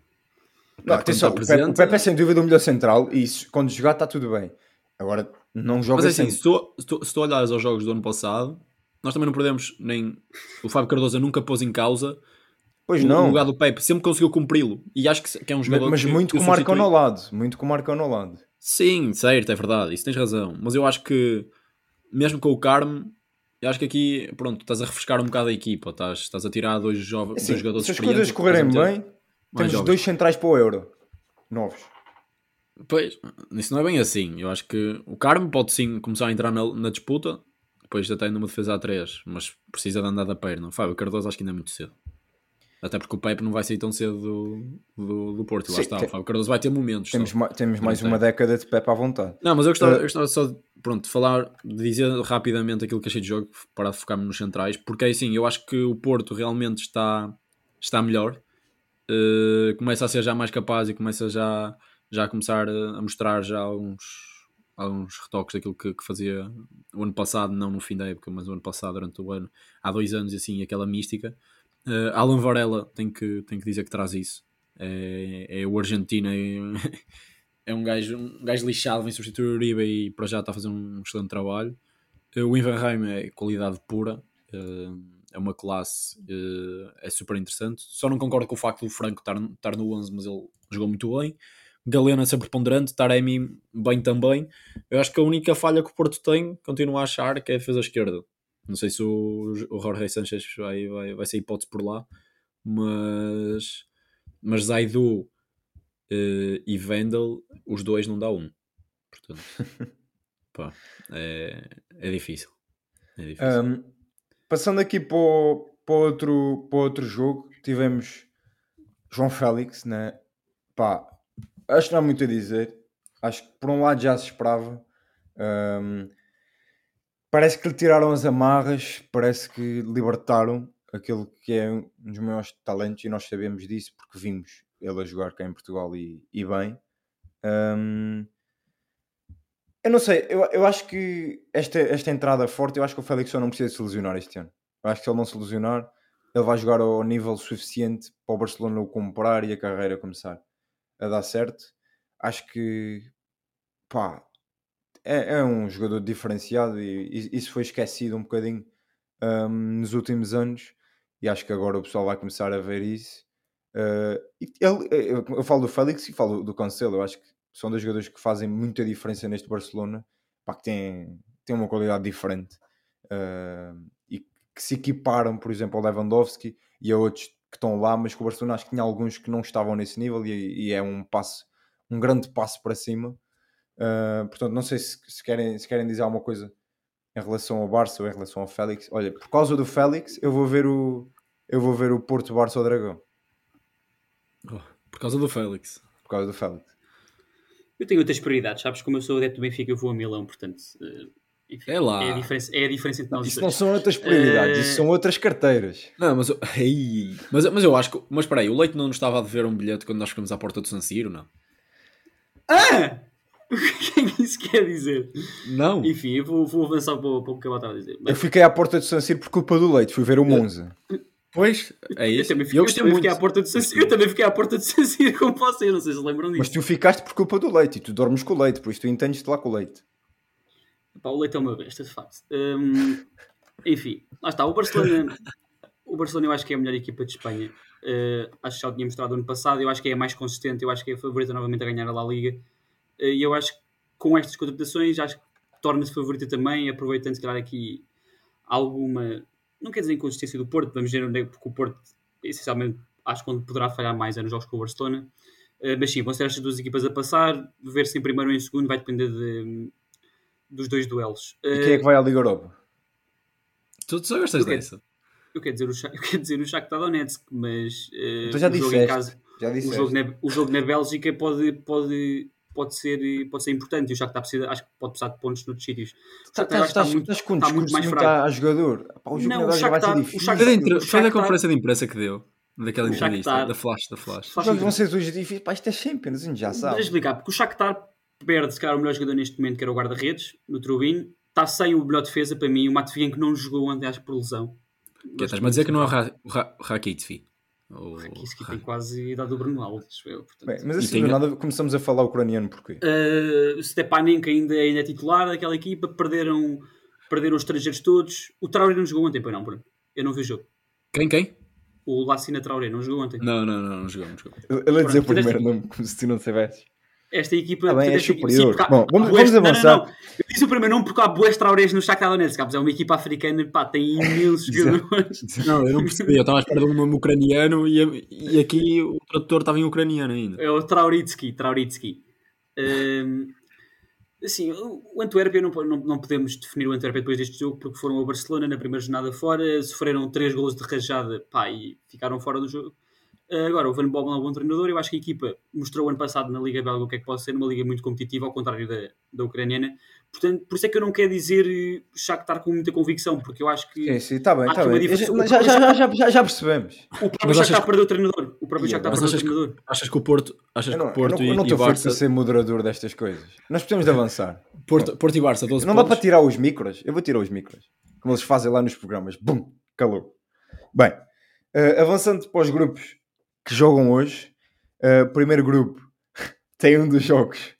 Não, atenção, o, Pepe, o Pepe é sem dúvida o melhor central e isso, quando jogar está tudo bem. Agora, não joga Mas é assim, se tu, se, tu, se tu olhares aos jogos do ano passado, nós também não perdemos nem. O Fábio Cardoso nunca pôs em causa Pois o não. lugar do Pepe, sempre conseguiu cumpri-lo. E acho que, que é um Mas, jogador. mas que- muito que com o o Marcão ao lado. Muito com o Marcão ao lado. Sim, certo, é verdade, isso tens razão. Mas eu acho que, mesmo com o Carmo, eu acho que aqui, pronto, estás a refrescar um bocado a equipa. Estás, estás a tirar dois, jovens, Assim, dois jogadores se as coisas correrem bem, temos jovens. dois centrais para o Euro. Novos. Pois, isso não é bem assim. Eu acho que o Carmo pode sim começar a entrar na, na disputa, depois até numa defesa a 3, mas precisa de andar da perna. O Fábio Cardoso acho que ainda é muito cedo. Até porque o Pepe não vai sair tão cedo do, do, do Porto. Lá Sim, está. tem- O Fábio Cardoso vai ter momentos. Temos, ma- temos mais uma década de Pepe à vontade. Não, mas eu gostava, Uh, eu gostava só de pronto, falar, de dizer rapidamente aquilo que achei de jogo, para focar-me nos centrais, porque assim, eu acho que o Porto realmente está, está melhor, Uh, começa a ser já mais capaz e começa já, já a começar a mostrar já alguns, alguns retoques daquilo que, que fazia o ano passado, não no fim da época, mas o ano passado, durante o ano, há dois anos, assim, aquela mística. Uh, Alan Varela tem que, tem que dizer que traz isso. É, é o argentino, é, é um gajo, um gajo lixado, vem substituir o Uribe e para já está a fazer um excelente trabalho. Eh, O Inverheim é qualidade pura, eh, é uma classe, é super interessante. Só não concordo com o facto do Franco estar, estar no 11, mas ele jogou muito bem. Galena sempre ponderante, Taremi bem também. Eu acho que a única falha que o Porto tem, continuo a achar, que é a defesa esquerda. Não sei se o, o Jorge Sanchez vai, vai, vai ser hipótese por lá, mas, mas Zaidu eh, e Vendel, os dois não dá um. Portanto, pá, é, é difícil. É difícil. Um, passando aqui para o, para, outro, para outro jogo, tivemos João Félix, né? Pá, acho que não há muito a dizer. Acho que por um lado já se esperava. Um, parece que lhe tiraram as amarras, parece que libertaram aquele que é um dos maiores talentos e nós sabemos disso porque vimos ele a jogar cá em Portugal e, e bem. Um, eu não sei, eu, eu acho que esta, esta entrada forte, eu acho que o Félix só não precisa se lesionar este ano. Eu acho que se ele não se lesionar, ele vai jogar ao nível suficiente para o Barcelona o comprar e a carreira começar a dar certo. Acho que pá, é, é um jogador diferenciado e, e isso foi esquecido um bocadinho hum, nos últimos anos e acho que agora o pessoal vai começar a ver isso. Uh, ele- eu, eu falo do Félix e falo do Cancelo, eu acho que são dois jogadores que fazem muita diferença neste Barcelona, pá, que têm, têm uma qualidade diferente uh, e que se equiparam, por exemplo, ao Lewandowski e a outros que estão lá, mas que o Barcelona acho que tinha alguns que não estavam nesse nível e, e é um passo, um grande passo para cima. Uh, portanto, não sei se, se querem, se querem dizer alguma coisa em relação ao Barça ou em relação ao Félix. Olha, por causa do Félix, eu vou ver o, eu vou ver o Porto Barça ao Dragão, Oh, por causa do Félix. por causa do Félix. Eu tenho outras prioridades, sabes? Como eu sou adepto do Benfica, eu vou a Milão, portanto. eh, enfim, É lá. É a diferença, é a diferença entre nós Isso dois. não são outras prioridades, Eh, isso são outras carteiras. Não, mas, eu- Ei, mas, mas eu acho que. Mas espera aí, o Leite não nos estava a dever um bilhete quando nós ficamos à porta do San Siro, não? Ah! O que é que isso quer dizer? Não. Enfim, eu vou, vou avançar para, o- para o que eu estava a dizer. Eu Mas, fiquei à porta de San Siro por culpa do Leite, fui ver o Monza. Pois, é eu isso. também, E fiquei, eu gostei também muito. fiquei à porta de San Siro, eu também fiquei à porta de San Siro como vocês, não sei se lembram disso. Mas tu ficaste por culpa do Leite e tu dormes com o Leite, por isso tu entendes-te lá com o Leite. Pá, o Leite é uma besta, de facto. Hum, enfim, lá está. O Barcelona, o Barcelona eu acho que é a melhor equipa de Espanha. Uh, acho que já o tinha mostrado ano passado. Eu acho que é a mais consistente. Eu acho que é a favorita novamente a ganhar a La Liga. Eh, e eu acho que com estas contratações acho que torna-se favorita também, aproveitando se calhar aqui alguma, não quer dizer inconsistência do Porto, vamos ver onde é, porque o Porto essencialmente acho que onde poderá falhar mais é nos jogos com o Barcelona, Uh, mas sim, vão ser estas duas equipas a passar, ver se em primeiro ou em segundo vai depender de, dos dois duelos. E quem é que vai à Liga Europa? Tu, tu só gostas Eu quero- dessa? Eu quero dizer o, eu quero dizer o Shakhtar Donetsk, mas uh, Tu já o jogo disseste. em casa, Já o jogo, na, o jogo na Bélgica pode, pode, pode, ser, pode ser importante e o Shakhtar precisa, acho que pode precisar de pontos noutros sítios. O Tá- Shakhtar acho que Estás está muito, estás com um está muito mais fraco. a, a jogador. Pá, o jogo Não, o Shakhtar- o. Shakhtar- Foi Shakhtar- conferência de imprensa que deu. Daquela entrevista. Da Flash, da Flash. Os Faz jogos vão ser todos difíceis. Pá, isto é Champions, a gente já Deixa sabe. explicar, porque o Shakhtar perde, se calhar, o melhor jogador neste momento, que era o guarda-redes, no Trubin, está sem o melhor defesa para mim, o Matvian que não jogou ontem, acho por lesão. Estás-me a dizer que não é o Ra- o Ra- o Rakitfi? Ou- Isso que tem quase a idade do Bruno Alves, eu, portanto. Bem, mas assim, do nada começamos a falar ucraniano porquê? Uh, Stepanenko ainda, ainda é titular daquela equipa, perderam, perderam os estrangeiros todos. O Traoré não jogou ontem, pois não, Bruno? Eu não vi o jogo. Quem, quem? O Lacina Traoré não jogou ontem. Não, não, não, não jogou, não jogou. Ele a dizer o Pronto, primeiro fizeste- nome como se tu não soubesses. Esta equipa. Tá bem, é equipa- superior. porque há- Bom, vamos- bués- vamos não, não, avançar. não. Eu disse o primeiro nome porque há boas Traorés no Shakhtar Donetsk. capaz, É uma equipa africana, pá, tem imensos jogadores. Não, eu não percebi. Eu estava à espera de um nome ucraniano e, e aqui o tradutor estava em ucraniano ainda. É o Trauritsky. Trauritsky. Hum, assim, o Antuérpia não, não, não podemos definir o Antuérpia depois deste jogo porque foram ao Barcelona na primeira jornada fora, sofreram três gols de rajada pá, e ficaram fora do jogo. Uh, Agora, o Van Bommel é um bom treinador. Eu acho que a equipa mostrou ano passado na Liga Belga o que é que pode ser uma liga muito competitiva, ao contrário da, da ucraniana. Portanto, por isso é que eu não quero dizer eh, Shakhtar com muita convicção, porque eu acho que Sim, sim, está bem, está bem. Já, já, já, já, já, já percebemos. o próprio Mas achas Shakhtar que- perdeu o treinador. O próprio Ih, Shakhtar mas perdeu o que- treinador. Achas que o Porto, achas Eu que não o Porto eu não- eu não estou Barça, para ser moderador destas coisas. Nós precisamos de avançar. Porto, Porto e Barça, 12 Não dá para tirar os micros? Eu vou tirar os micros. Como eles fazem lá nos programas. Bum! Calou. Bem, eh, avançando para os grupos que jogam hoje. eh, primeiro grupo tem um dos jogos.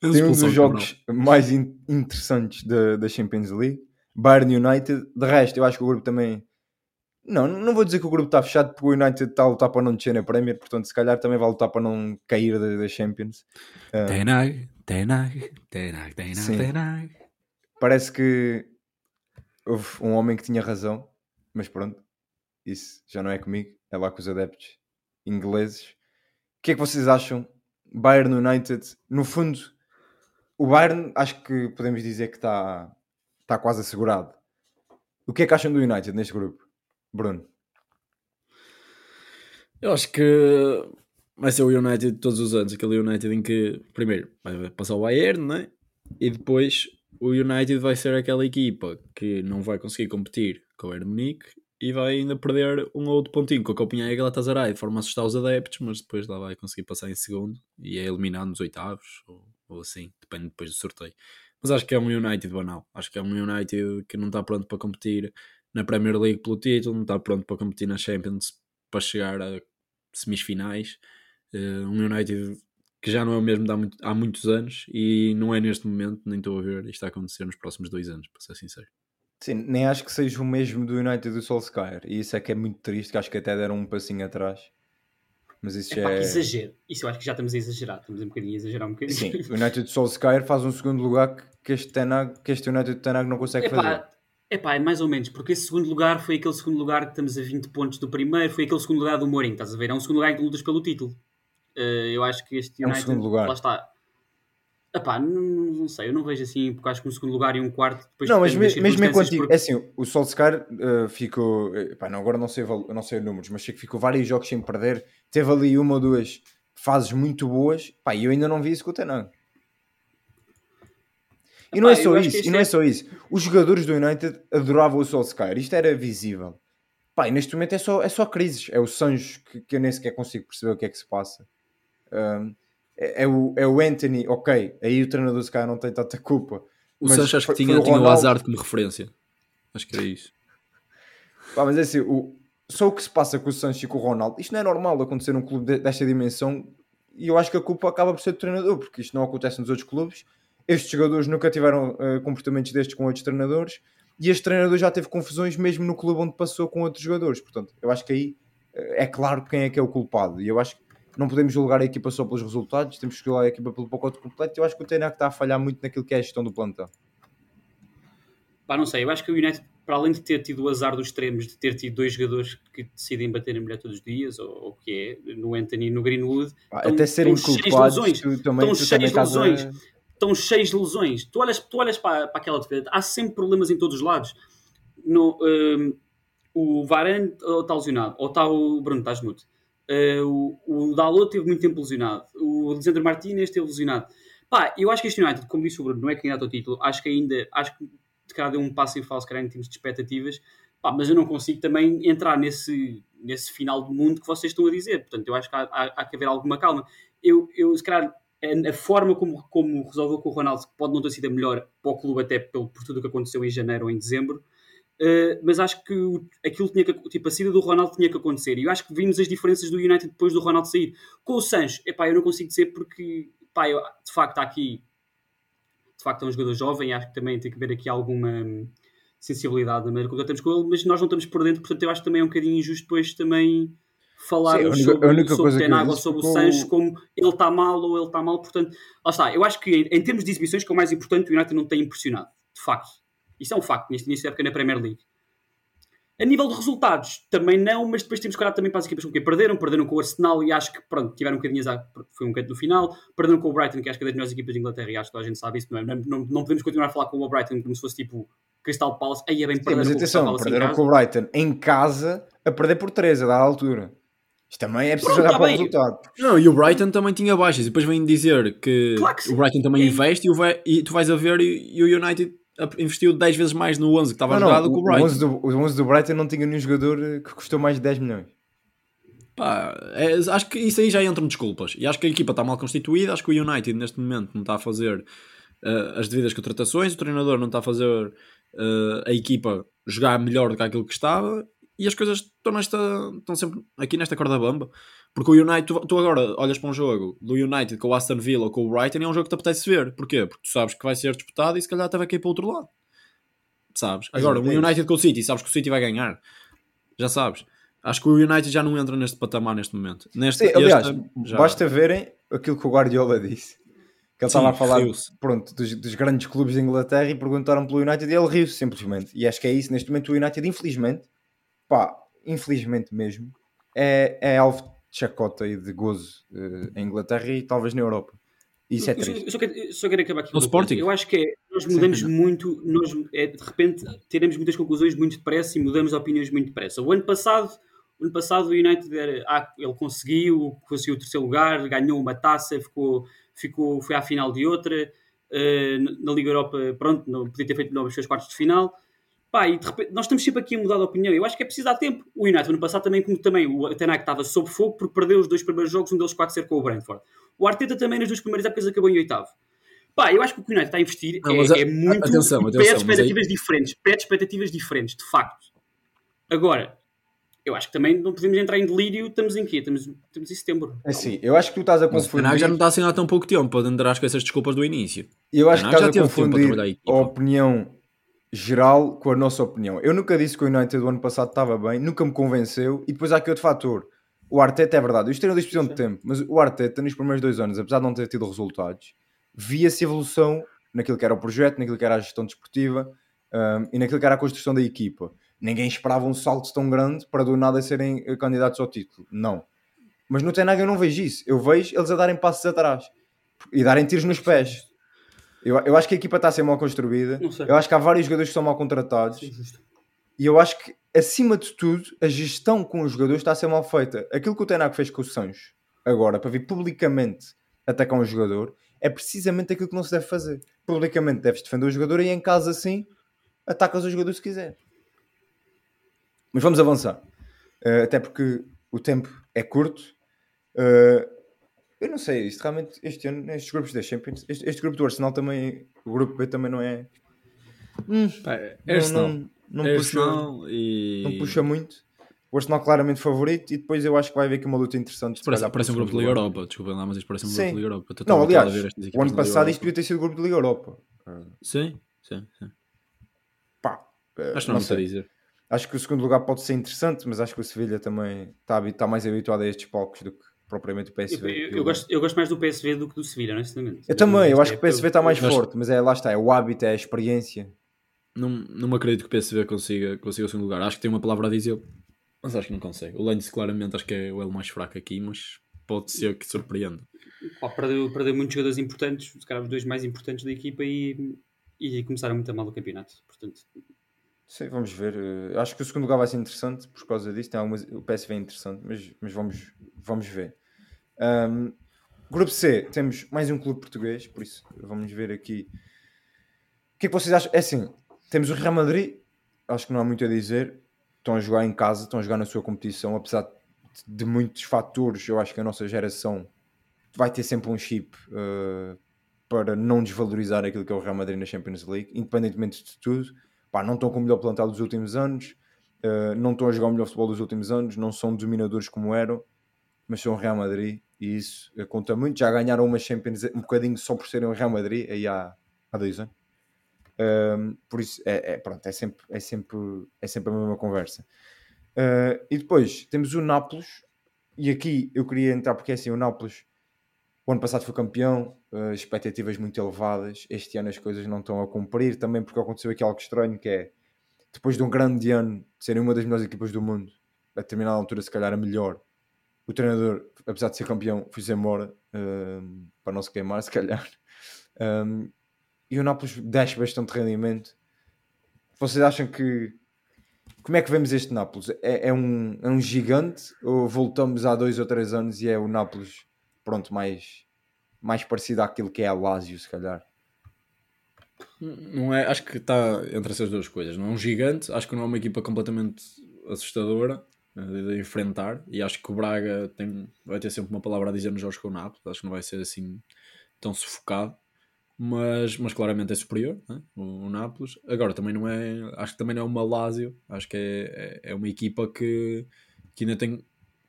Tem um dos jogos mais in- interessantes da, da Champions League. Bayern United. De resto, eu acho que o grupo também. Não, não vou dizer que o grupo está fechado porque o United está a lutar para não descer na Premier, portanto, se calhar também vai lutar para não cair da, da Champions. Eh, Tenag, Tenag, Tenag, Tenag, Sim. Tenag. parece que houve um homem que tinha razão, mas pronto, isso já não é comigo, é lá com os adeptos ingleses. O que é que vocês acham? Bayern United, no fundo, o Bayern acho que podemos dizer que está está quase assegurado. O que é que acham do United neste grupo? Bruno, Eu acho que vai ser o United todos os anos, aquele United em que primeiro vai passar o Bayern, não é? E depois o United vai ser aquela equipa que não vai conseguir competir com o Bayern Munique e vai ainda perder um ou outro pontinho com a Copenhague e Galatasaray de forma a assustar os adeptos, mas depois lá vai conseguir passar em segundo e é eliminado nos oitavos ou, ou assim, depende depois do sorteio. Mas acho que é um United banal. Acho que é um United que não está pronto para competir na Premier League pelo título, não está pronto para competir na Champions para chegar a semifinais. Eh, um United que já não é o mesmo há, muito- há muitos anos e não é neste momento, nem estou a ver isto a acontecer nos próximos dois anos, para ser sincero. Sim, nem acho que seja o mesmo do United do Solskjaer, e isso é que é muito triste, que acho que até deram um passinho atrás. Mas isso É pá, já é... exagero. Isso eu acho que já estamos a exagerar. Estamos um bocadinho a exagerar um bocadinho. Sim, o United de Solskjaer faz um segundo lugar que- este, Tenag, que este United de Tenag não consegue fazer. Epá, epá, é mais ou menos, porque esse segundo lugar foi aquele segundo lugar que estamos a 20 pontos do primeiro, foi aquele segundo lugar do Mourinho, estás a ver? É um segundo lugar em que lutas pelo título. Eh, eu acho que este É um United, segundo lugar. lá está. Epá, não, não sei, eu não vejo assim, porque acho que um segundo lugar e um quarto depois Não, mas depende das me- mesmo enquanto. circunstâncias, É assim, o Solskjaer uh, ficou. eh, pá, não, agora não sei, não sei números, mas sei que ficou vários jogos sem perder. Teve ali uma ou duas fases muito boas. Pá, e eu ainda não vi isso com o Tenag. E não é Epá, só isso, e não é é- só isso. Os jogadores do United adoravam o Solskjaer, isto era visível. Pá, e neste momento é só, é só crises. É o Sancho que, que eu nem sequer consigo perceber o que é que se passa. Um, é, é o, é o Anthony, ok, aí o treinador se calhar não tem tanta culpa. O Sancho acho que tinha, o tinha o. Hazard como referência. Acho que era isso. Pá, mas é assim, o, só o que se passa com o Sancho e com o Ronaldo, isto não é normal acontecer num clube de- desta dimensão e eu acho que a culpa acaba por ser do treinador, porque isto não acontece nos outros clubes. Estes jogadores nunca tiveram eh, comportamentos destes com outros treinadores e este treinador já teve confusões mesmo no clube onde passou com outros jogadores. Portanto, eu acho que aí eh, é claro quem é que é o culpado. E eu acho que não podemos julgar a equipa só pelos resultados, temos que julgar a equipa pelo pacote completo. Eu acho que o Tenac está a falhar muito naquilo que é a gestão do plantel. Pá, não sei, eu acho que o United, para além de ter tido o azar dos extremos, de ter tido dois jogadores que decidem bater a mulher todos os dias, ou o que é, no Anthony e no Greenwood, Pá, estão- até serem estão cheios de culpados, lesões. também, Estão cheios de estás lesões. estão cheios de lesões. Tu olhas, tu olhas para, para aquela defesa, há sempre problemas em todos os lados. No, hum, o Varane ou está lesionado, ou está o Bruno, estás mudo. Uh, o, o Dalot teve muito tempo lesionado. O Lisandro Martínez teve lesionado. Pá, eu acho que este United, como disse o Bruno, não é candidato ao título. Acho que ainda, acho que de cada deu um passo em falso, em termos de expectativas. Pá, mas eu não consigo também entrar nesse, nesse final do mundo que vocês estão a dizer. Portanto, eu acho que há, há, há que haver alguma calma. Eu, eu se calhar, a, a forma como, como resolveu com o Ronaldo, que pode não ter sido a melhor para o clube, até pelo, por tudo o que aconteceu em janeiro ou em dezembro, Uh, mas acho que aquilo tinha que tipo a saída do Ronaldo tinha que acontecer. E eu acho que vimos as diferenças do United depois do Ronaldo sair. Com o Sancho, epá, eu não consigo dizer porque pá, eu, de facto está aqui de facto é um jogador jovem acho que também tem que haver aqui alguma hum, sensibilidade na maneira como tratamos com ele mas nós não estamos por dentro, portanto eu acho que também é um bocadinho injusto depois também falar Sim, sobre, a única sobre ou sobre o Sancho como ele está mal ou ele está mal, portanto lá está, eu acho que em, em termos de exibições que é o mais importante o United não tem impressionado, de facto isso é um facto neste início da época na Premier League a nível de resultados, também não, mas depois temos que olhar também para as equipas com quem perderam. Perderam com o Arsenal e acho que pronto, tiveram um bocadinho azar, porque foi um canto no final. Perderam com o Brighton, que acho que é das melhores equipas de Inglaterra, e acho que toda a gente sabe isso. Não, é? não, não, podemos continuar a falar com o Brighton como se fosse tipo Crystal Palace. Aí é bem Sim, perder mas com o atenção, em perderam com o Brighton em casa a perder por 3 a dada altura. Isto também é preciso olhar tá para o bem. resultado. Não, e o Brighton também tinha baixas. E depois vem dizer que, Claro que o Brighton também É. investe e, o Ve- e tu vais a ver e, e o United investiu 10 vezes mais no 11 que estava Não, jogado não, que o o, Brighton. 11 do, o 11 do Brighton não tinha nenhum jogador eh, que custou mais de 10 milhões. Pá, é- acho que isso aí já entram desculpas. E acho que a equipa está mal constituída. Acho que o United neste momento não está a fazer eh, as devidas contratações. O treinador não está a fazer eh, a equipa jogar melhor do que aquilo que estava. E as coisas estão, nesta, estão sempre aqui nesta corda bamba. Porque o United, tu, tu agora olhas para um jogo do United com o Aston Villa ou com o Brighton e é um jogo que te apetece ver. Porquê? Porque tu sabes que vai ser disputado e se calhar até vai cair para o outro lado. Sabes? Agora, o. United com o City, sabes que o City vai ganhar. Já sabes. Acho que o United já não entra neste patamar neste momento. Neste, Sim, aliás, este, já- basta verem aquilo que o Guardiola disse. Que ele Sim, estava a falar pronto, dos, dos grandes clubes de Inglaterra e perguntaram pelo United e ele riu-se simplesmente. E acho que é isso. Neste momento, o United, infelizmente, pá, infelizmente mesmo, é, é alvo de chacota e de gozo eh, em Inglaterra e talvez na Europa. Isso é Eu só- triste. eu só, quero, só quero acabar aqui No Sporting? Eu acho que é, nós mudamos muito, nós é, de repente teremos muitas conclusões muito depressa e mudamos opiniões muito depressa. O ano passado, o ano passado o United era, ah, ele conseguiu, conseguiu o terceiro lugar, ganhou uma taça, ficou, ficou, foi à final de outra. eh, na- Liga Europa, pronto, não podia ter feito melhor os seus quartos de final. Pá, e de repente, nós estamos sempre aqui a mudar de opinião. Eu acho que é preciso dar tempo. O United, ano passado, também, como também o Tenac estava sob fogo porque perdeu os dois primeiros jogos, um deles 4-0 com o Brentford. O Arteta também, nas duas primeiras épocas, acabou em oitavo. Pá, eu acho que o que o United está a investir Não, é, mas a- é muito atenção, atenção, pede mas expectativas diferentes. Pede expectativas diferentes, de facto. Agora, eu acho que também não podemos entrar em delírio. Estamos em quê? Estamos, estamos em setembro. Assim, eu acho que tu estás a Mas o confundir. Tenag já não está assim há tão pouco tempo para entrar com essas desculpas do início. Eu acho que estás a teve tempo para confundir trabalhar a a opinião geral com a nossa opinião. Eu nunca disse que o United do ano passado estava bem, nunca me convenceu. E depois há aqui outro fator. O Arteta é verdade, os treinadores precisam de tempo, mas o Arteta nos primeiros dois anos, apesar de não ter tido resultados, via-se evolução naquilo que era o projeto, naquilo que era a gestão desportiva um, e naquilo que era a construção da equipa. Ninguém esperava um salto tão grande para do nada serem eh, candidatos ao título. Não. Mas no Tenag eu não vejo isso. Eu vejo eles a darem passos atrás e darem tiros nos pés. Eu, eu acho que a equipa está a ser mal construída. Eu acho que há vários jogadores que são mal contratados. Sim. E eu acho que, acima de tudo, a gestão com os jogadores está a ser mal feita. Aquilo que o Tenac fez com o Sancho, agora, para vir publicamente atacar um jogador, é precisamente aquilo que não se deve fazer. Publicamente deves defender o jogador e em casa, sim, atacas o jogador se quiser. Mas vamos avançar. Eh, até porque o tempo é curto. Eh, eu não sei, isto realmente, este ano, estes grupos da Champions, este, este grupo do Arsenal também, o grupo B também não é. Pá, é não, Arsenal. não, não É puxa, e... não puxa muito. O Arsenal claramente favorito e depois eu acho que vai haver aqui uma luta interessante. se Parece, calhar, parece um grupo de Liga lugar. Europa. Desculpa lá, mas isto parece um grupo de Liga Europa. Eu estou Não, aliás, a ver estas o ano passado isto Europa. podia ter sido o grupo de Liga Europa. Sim, sim, sim. Pá, eh, Acho que não, não não sei dizer. Acho que o segundo lugar pode ser interessante, mas acho que o Sevilha também está, está mais habituado a estes palcos do que, propriamente o Eu, PSV. eu- eu gosto, eu gosto mais do PSV do que do Sevilha, honestamente. Eu também, eu acho que o PSV está mais eu forte, mas é, lá está, é o hábito, é a experiência. Não, não me acredito que o PSV consiga, consiga o segundo lugar. Acho que tem uma palavra a dizer, mas acho que não consegue. O Lens claramente acho que é o elo mais fraco aqui, mas pode ser que surpreenda. Pá, perdeu, perdeu muitos jogadores importantes, se calhar os dois mais importantes da equipa e, e começaram muito a mal o campeonato. Portanto, Sim, vamos ver. eh, Acho que o segundo lugar vai ser interessante por causa disso. Tem algumas, o PSV é interessante, mas, mas vamos, vamos ver. Ahm, grupo C, temos mais um clube português, por isso vamos ver aqui. O que é que vocês acham? É assim, temos o Real Madrid, acho que não há muito a dizer. Estão a jogar em casa, estão a jogar na sua competição, apesar de, muitos fatores. Eu acho que a nossa geração vai ter sempre um chip eh, para não desvalorizar aquilo que é o Real Madrid na Champions League, independentemente de tudo. Pá, não estão com o melhor plantel dos últimos anos, eh, não estão a jogar o melhor futebol dos últimos anos, não são dominadores como eram, mas são Real Madrid e isso eh, conta muito. Já ganharam uma Champions um bocadinho só por serem o Real Madrid aí há, há dois anos. Um, por isso é, é, pronto, é, sempre, é, sempre, é sempre a mesma conversa. Uh, e depois temos o Nápoles, e aqui eu queria entrar porque é assim: o Nápoles o ano passado foi campeão, uh, expectativas muito elevadas. Este ano as coisas não estão a cumprir, também porque aconteceu aqui algo estranho que é depois de um grande ano de serem uma das melhores equipas do mundo, a determinada altura, se calhar a melhor. O treinador, apesar de ser campeão, foi-se embora um, para não se queimar, se calhar. Um, e o Nápoles desce bastante rendimento. Vocês acham que. Como é que vemos este Nápoles? É, é um, é um gigante ou voltamos há dois ou três anos e é o Nápoles, pronto, mais, mais parecido àquilo que é a Lazio, se calhar? Não é, acho que está entre essas duas coisas. Não é um gigante, acho que não é uma equipa completamente assustadora eh, de, enfrentar. E acho que o Braga tem, vai ter sempre uma palavra a dizer nos jogos com o Nápoles. Acho que não vai ser assim tão sufocado. Mas, mas claramente é superior né? o, o Nápoles. Agora também não é. Acho que também não é uma Lazio. Acho que é, é, é uma equipa que, que ainda tem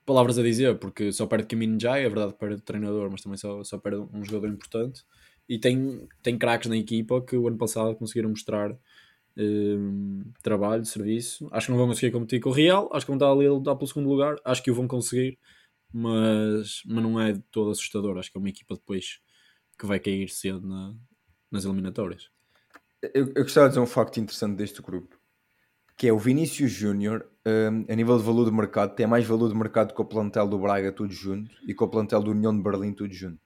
palavras a dizer, porque só perde Camino Jai, é verdade, perde treinador, mas também só, só perde um jogador importante e tem, tem craques na equipa que o ano passado conseguiram mostrar um, trabalho, serviço. Acho que não vão conseguir competir com o Real, acho que vão estar ali a lutar pelo segundo lugar, acho que o vão conseguir, mas, mas não é todo assustador. Acho que é uma equipa depois que vai cair cedo na, nas eliminatórias. Eu, eu gostava de dizer um facto interessante deste grupo, que é o Vinícius Júnior, um, a nível de valor de mercado, tem mais valor de mercado que o plantel do Braga tudo junto e com o plantel do União de Berlim tudo junto.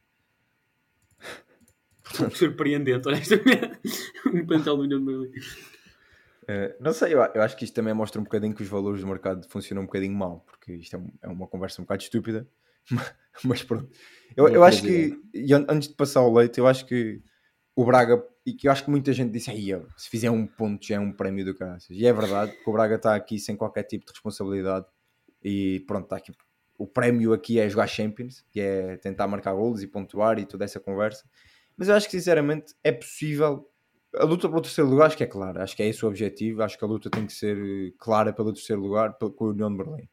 surpreendente, honestamente. o plantel do União de Berlim. Uh, não sei, eu, eu, acho que isto também mostra um bocadinho que os valores do mercado funcionam um bocadinho mal, porque isto é, um, é uma conversa um bocado estúpida, mas pronto. Eu, eu acho que, e antes de passar ao leite, eu acho que o Braga, e que eu acho que muita gente disse, aí, se fizer um ponto já é um prémio do caraças. E é verdade, porque o Braga está aqui sem qualquer tipo de responsabilidade e pronto, está aqui. O prémio aqui é jogar Champions, que é tentar marcar golos e pontuar e toda essa conversa. Mas eu acho que sinceramente é possível. A luta pelo terceiro lugar acho que é clara, acho que é esse o objetivo. Acho que a luta tem que ser clara pelo terceiro lugar com a União de Berlim.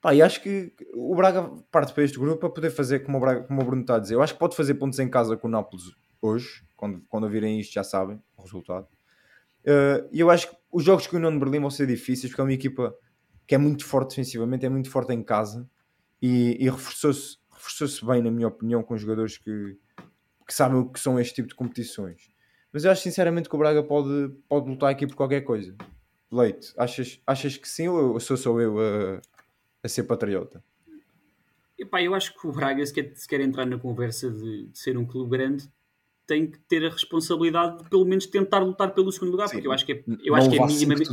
Pá, e acho que o Braga parte para este grupo para poder fazer como o, Braga, como o Bruno está a dizer. Eu acho que pode fazer pontos em casa com o Nápoles hoje, quando, quando ouvirem isto já sabem o resultado. Uh, e eu acho que os jogos com a União de Berlim vão ser difíceis porque é uma equipa que é muito forte defensivamente, é muito forte em casa e, e reforçou-se reforçou bem, na minha opinião, com jogadores que, que sabem o que são este tipo de competições. Mas eu acho sinceramente que o Braga pode, pode lutar aqui por qualquer coisa. Leite, achas, achas que sim ou sou só eu a, a ser patriota? Epá, eu acho que o Braga, se quer, se quer entrar na conversa de, de, ser um clube grande, tem que ter a responsabilidade de pelo menos tentar lutar pelo segundo lugar, sim, porque eu acho que é, eu acho que é minimamente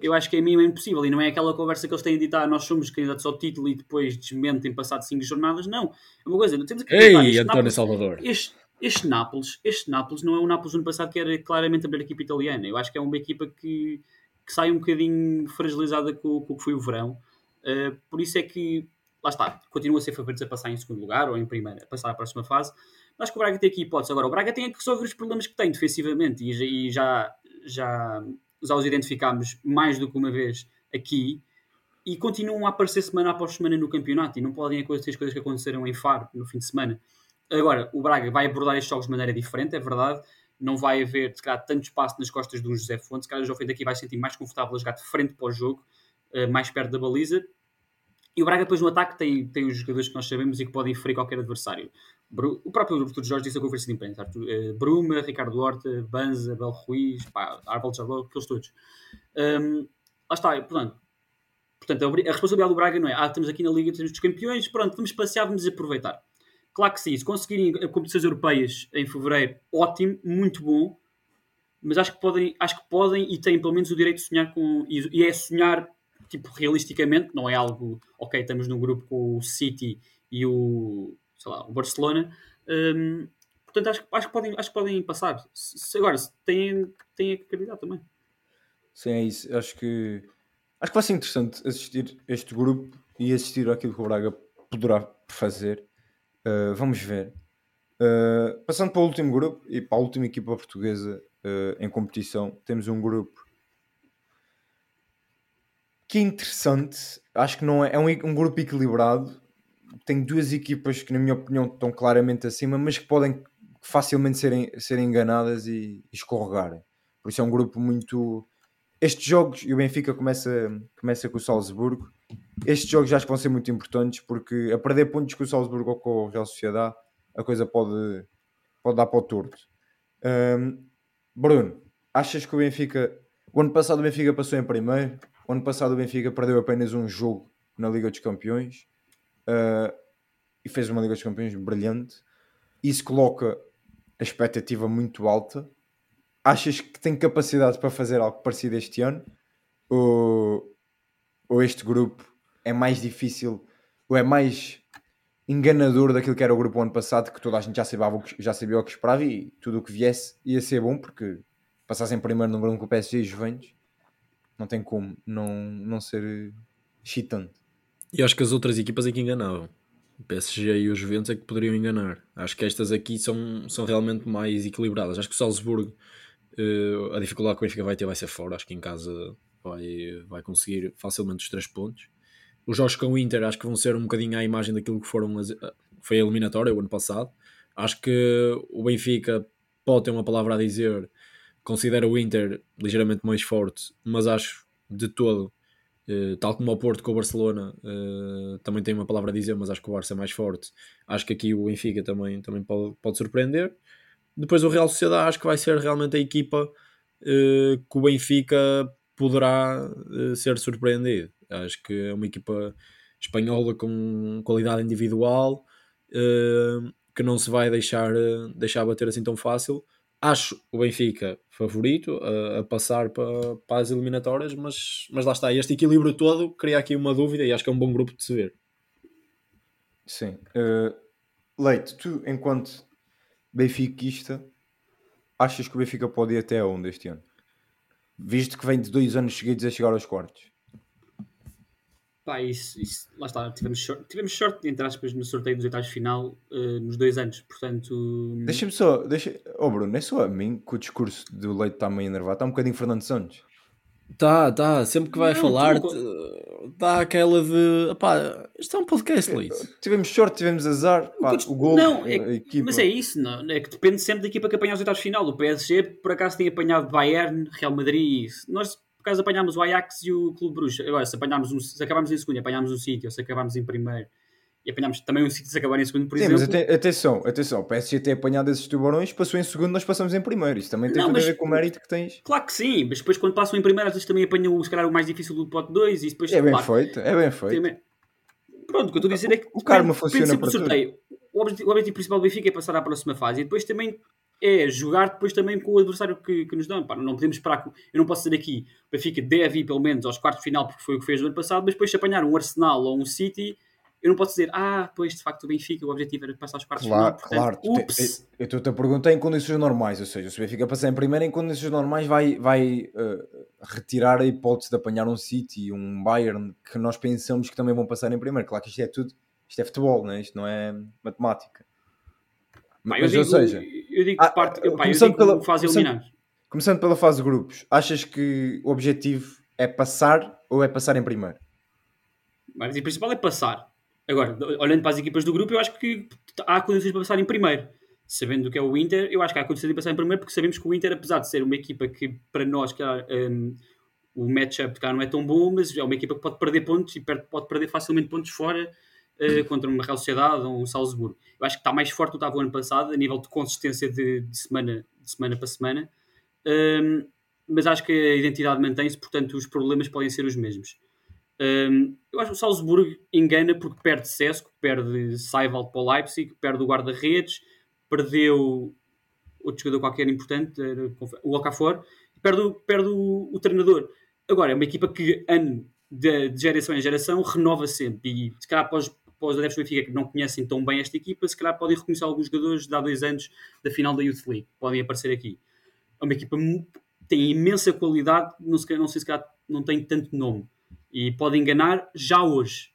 eu acho que é impossível e não é aquela conversa que eles têm de ditar nós somos candidatos ao título e depois desmentem passado cinco jornadas, não. É uma coisa, temos que Ei, António Nápoles, Salvador. Este, este Nápoles, este Nápoles não é o Nápoles do ano passado que era claramente a melhor equipa italiana. Eu acho que é uma equipa que, que sai um bocadinho fragilizada com, com o que foi o verão. Uh, por isso é que, lá está, continua a ser favorito a passar em segundo lugar ou em primeira, a passar à próxima fase. Acho que o Braga tem aqui hipótese. Agora, o Braga tem que resolver os problemas que tem defensivamente e, e já, já, já os identificámos mais do que uma vez aqui e continuam a aparecer semana após semana no campeonato e não podem acontecer as coisas que aconteceram em Faro no fim de semana. Agora, o Braga vai abordar estes jogos de maneira diferente, é verdade. Não vai haver, se calhar, tanto espaço nas costas de um José Fontes. Se calhar, o Fontes aqui vai se sentir mais confortável a jogar de frente para o jogo, mais perto da baliza. E o Braga depois no ataque tem, tem os jogadores que nós sabemos e que podem ferir qualquer adversário. O próprio Artur Jorge disse a conferência de imprensa. Artur, eh, Bruma, Ricardo Horta, Banza, Bel Ruiz, pá, Arvaldo Jaló, aqueles todos. Hum, lá está, portanto, portanto a, responsabilidade do Braga não é ah, estamos aqui na Liga dos Campeões, pronto, vamos passear, vamos aproveitar. Claro que sim, se conseguirem eh, competições europeias em fevereiro, ótimo, muito bom, mas acho que podem, acho que podem e têm pelo menos o direito de sonhar com. E é sonhar tipo realisticamente, não é algo, ok, estamos num grupo com o City e o, sei lá, o Barcelona. Hum, portanto, acho, acho, que podem, acho que podem passar. Se- agora, têm, têm que acreditar também. Sim, é isso. Acho que acho que vai ser interessante assistir este grupo e assistir àquilo que o Braga poderá fazer. Uh, vamos ver. Uh, passando para o último grupo e para a última equipa portuguesa uh, em competição, temos um grupo que é interessante. Acho que não é, é um, um grupo equilibrado. Tem duas equipas que, na minha opinião, estão claramente acima, mas que podem facilmente serem, serem enganadas e, escorregarem. Por isso é um grupo muito. Estes jogos, e o Benfica começa, começa com o Salzburgo, estes jogos acho que vão ser muito importantes porque a perder pontos com o Salzburgo ou com o Real Sociedade, a coisa pode, pode dar para o torto. Hum, Bruno, achas que o Benfica. O ano passado o Benfica passou em primeiro, o ano passado o Benfica perdeu apenas um jogo na Liga dos Campeões uh, e fez uma Liga dos Campeões brilhante. Isso coloca a expectativa muito alta. Achas que tem capacidade para fazer algo parecido este ano? Ou, ou este grupo é mais difícil, ou é mais enganador daquilo que era o grupo ano passado, que toda a gente já sabia já sabia o que esperava e tudo o que viesse ia ser bom, porque passassem primeiro no grupo com o PSG e Juventus, não tem como não, não ser excitante. E acho que as outras equipas é que enganavam. O PSG e os Juventus é que poderiam enganar. Acho que estas aqui são, são realmente mais equilibradas. Acho que o Salzburgo, eh, a dificuldade que o Benfica vai ter vai ser fora. Acho que em casa vai, vai conseguir facilmente os três pontos. Os jogos com o Inter acho que vão ser um bocadinho à imagem daquilo que foram as, foi a eliminatória o ano passado. Acho que o Benfica pode ter uma palavra a dizer. Considero o Inter ligeiramente mais forte, mas acho de todo Uh, tal como o Porto com o Barcelona uh, também tem uma palavra a dizer, mas acho que o Barça é mais forte. Acho que aqui o Benfica também, também pode, pode surpreender. Depois o Real Sociedade acho que vai ser realmente a equipa uh, que o Benfica poderá ser surpreendido. Acho que é uma equipa espanhola com qualidade individual que não se vai deixar, deixar bater assim tão fácil. Acho o Benfica favorito a, a passar para, para as eliminatórias, mas, mas lá está. Este equilíbrio todo cria aqui uma dúvida e acho que é um bom grupo de se ver. Sim. Uh, Leite, tu, enquanto benfiquista, achas que o Benfica pode ir até onde este ano? Visto que vem de dois anos seguidos a chegar aos quartos. Pá, isso, isso, lá está, tivemos sorte, tivemos sorte, entre aspas, no sorteio dos oitavos final uh, nos dois anos, portanto... Deixa-me só, deixa... oh Bruno, é só a mim que o discurso do Leite está meio enervado, está um bocadinho Fernando Santos. Tá, tá, sempre que vai Não, falar, tu- dá aquela de. Pá, isto é um podcast, Leite. Tivemos sorte, tivemos azar, pá, o gol, não, a é- equipa. mas é isso, não, é que depende sempre da equipa que apanha os oitavos final. O PSG, por acaso, tem apanhado Bayern, Real Madrid e isso. Nós, acaso, apanhámos o Ajax e o Clube Bruxa. Agora, se, apanhámos um, se acabámos em segundo e apanhámos o City, ou se acabámos em primeiro e apanhámos também o City se acabar em segundo, por Sim, exemplo... mas aten- atenção, atenção, o PSG tem apanhado esses tubarões, passou em segundo, nós passamos em primeiro. Isso também tem Não, tudo a mas- ver com o mérito que tens. Claro que sim, mas depois quando passam em primeiro, às vezes também apanham, se calhar, o mais difícil do pote 2 e depois... É bem claro, feito, é bem feito. Tem- Pronto, o que eu estou a dizer é que O karma funciona para sorteio. O objetivo, o objetivo principal do Benfica é passar à próxima fase e depois também é jogar depois também com o adversário que, que nos dão. Pá, não podemos esperar. Eu não posso dizer aqui o Benfica deve ir pelo menos aos quartos de final porque foi o que fez no ano passado, mas depois se apanhar um Arsenal ou um City, eu não posso dizer, ah, pois de facto o Benfica, o objetivo era passar aos quartos Claro, de final. claro. Portanto, te- ups. eu estou-te a perguntar em condições normais, ou seja, se o Benfica passar em primeiro, em condições normais vai, vai eh, retirar a hipótese de apanhar um City, um Bayern, que nós pensamos que também vão passar em primeiro. Claro que isto é tudo, isto é futebol, né? isto não é matemática. Pá, eu Mas, digo, ou seja, eu digo ah, que parte, eu, pá, eu começando digo pela- fase eliminar. começando pela fase de grupos, achas que o objetivo é passar ou é passar em primeiro? Mas o principal é passar. Agora, olhando para as equipas do grupo, eu acho que há condições para passar em primeiro. Sabendo o que é o Inter, eu acho que há condições de passar em primeiro, porque sabemos que o Inter, apesar de ser uma equipa que para nós, que hum, o matchup cá não é tão bom, mas é uma equipa que pode perder pontos e pode perder facilmente pontos fora eh, contra uma Real Sociedade ou um Salzburgo. Eu acho que está mais forte do que estava o ano passado, a nível de consistência de, de semana, de semana para semana. Um, mas acho que a identidade mantém-se, portanto os problemas podem ser os mesmos. Um, eu acho que o Salzburgo engana porque perde Sesco, perde Seiwald para o Leipzig, perde o guarda-redes, perdeu outro jogador qualquer importante, o Okafor, perde, o- perde o, o treinador. Agora, é uma equipa que, ano de, de geração em geração, renova sempre. E se calhar para os, para os adeptos do Benfica que não conhecem tão bem esta equipa, se calhar podem reconhecer alguns jogadores de há dois anos da final da Youth League. Podem aparecer aqui. É uma equipa mu- tem imensa qualidade, não, se, não sei se calhar não tem tanto nome. E pode enganar já hoje.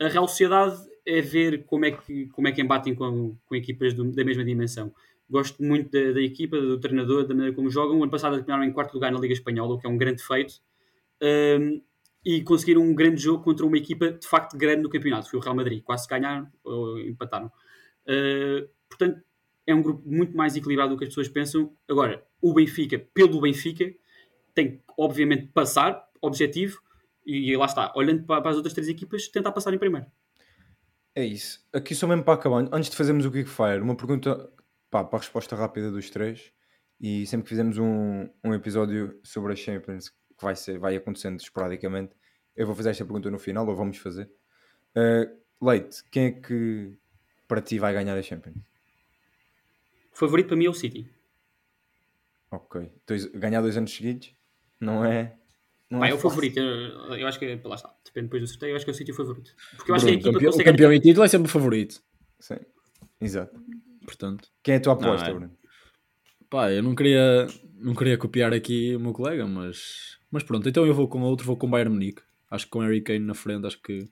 A Real Sociedade é ver como é que, como é que embatem com, com equipas do- da mesma dimensão. Gosto muito da, da equipa, do treinador, da maneira como jogam. O ano passado terminaram em quarto lugar na Liga Espanhola, o que é um grande feito. Um, e conseguiram um grande jogo contra uma equipa de facto grande no campeonato. Foi o Real Madrid. Quase ganharam ou empataram. Uh, portanto, é um grupo muito mais equilibrado do que as pessoas pensam. Agora, o Benfica, pelo Benfica, tem que, obviamente, passar, objetivo, e lá está, olhando para, para as outras três equipas, tentar passar em primeiro. É isso. Aqui só mesmo para acabar, antes de fazermos o Quickfire, uma pergunta pá, para a resposta rápida dos três. E sempre que fizermos um, um episódio sobre a Champions, que vai, ser, vai acontecendo esporadicamente, eu vou fazer esta pergunta no final, ou vamos fazer. Uh, Leite, quem é que para ti vai ganhar a Champions? O favorito para mim é o City. Ok. Dois, ganhar dois anos seguidos? Não é. Não Pá, é o favorito. Eu, eu acho que, lá está, depende depois do sorteio, eu acho que é o City o favorito. Porque eu acho que a equipa campeão, o consegue campeão em título é sempre o favorito. Sim. Exato. Portanto, Quem é a tua aposta, Não, é- Bruno? Pá, eu não queria, não queria copiar aqui o meu colega, mas, mas pronto, então eu vou com outro, vou com o Bayern Munique. Acho que com Harry Kane na frente, acho que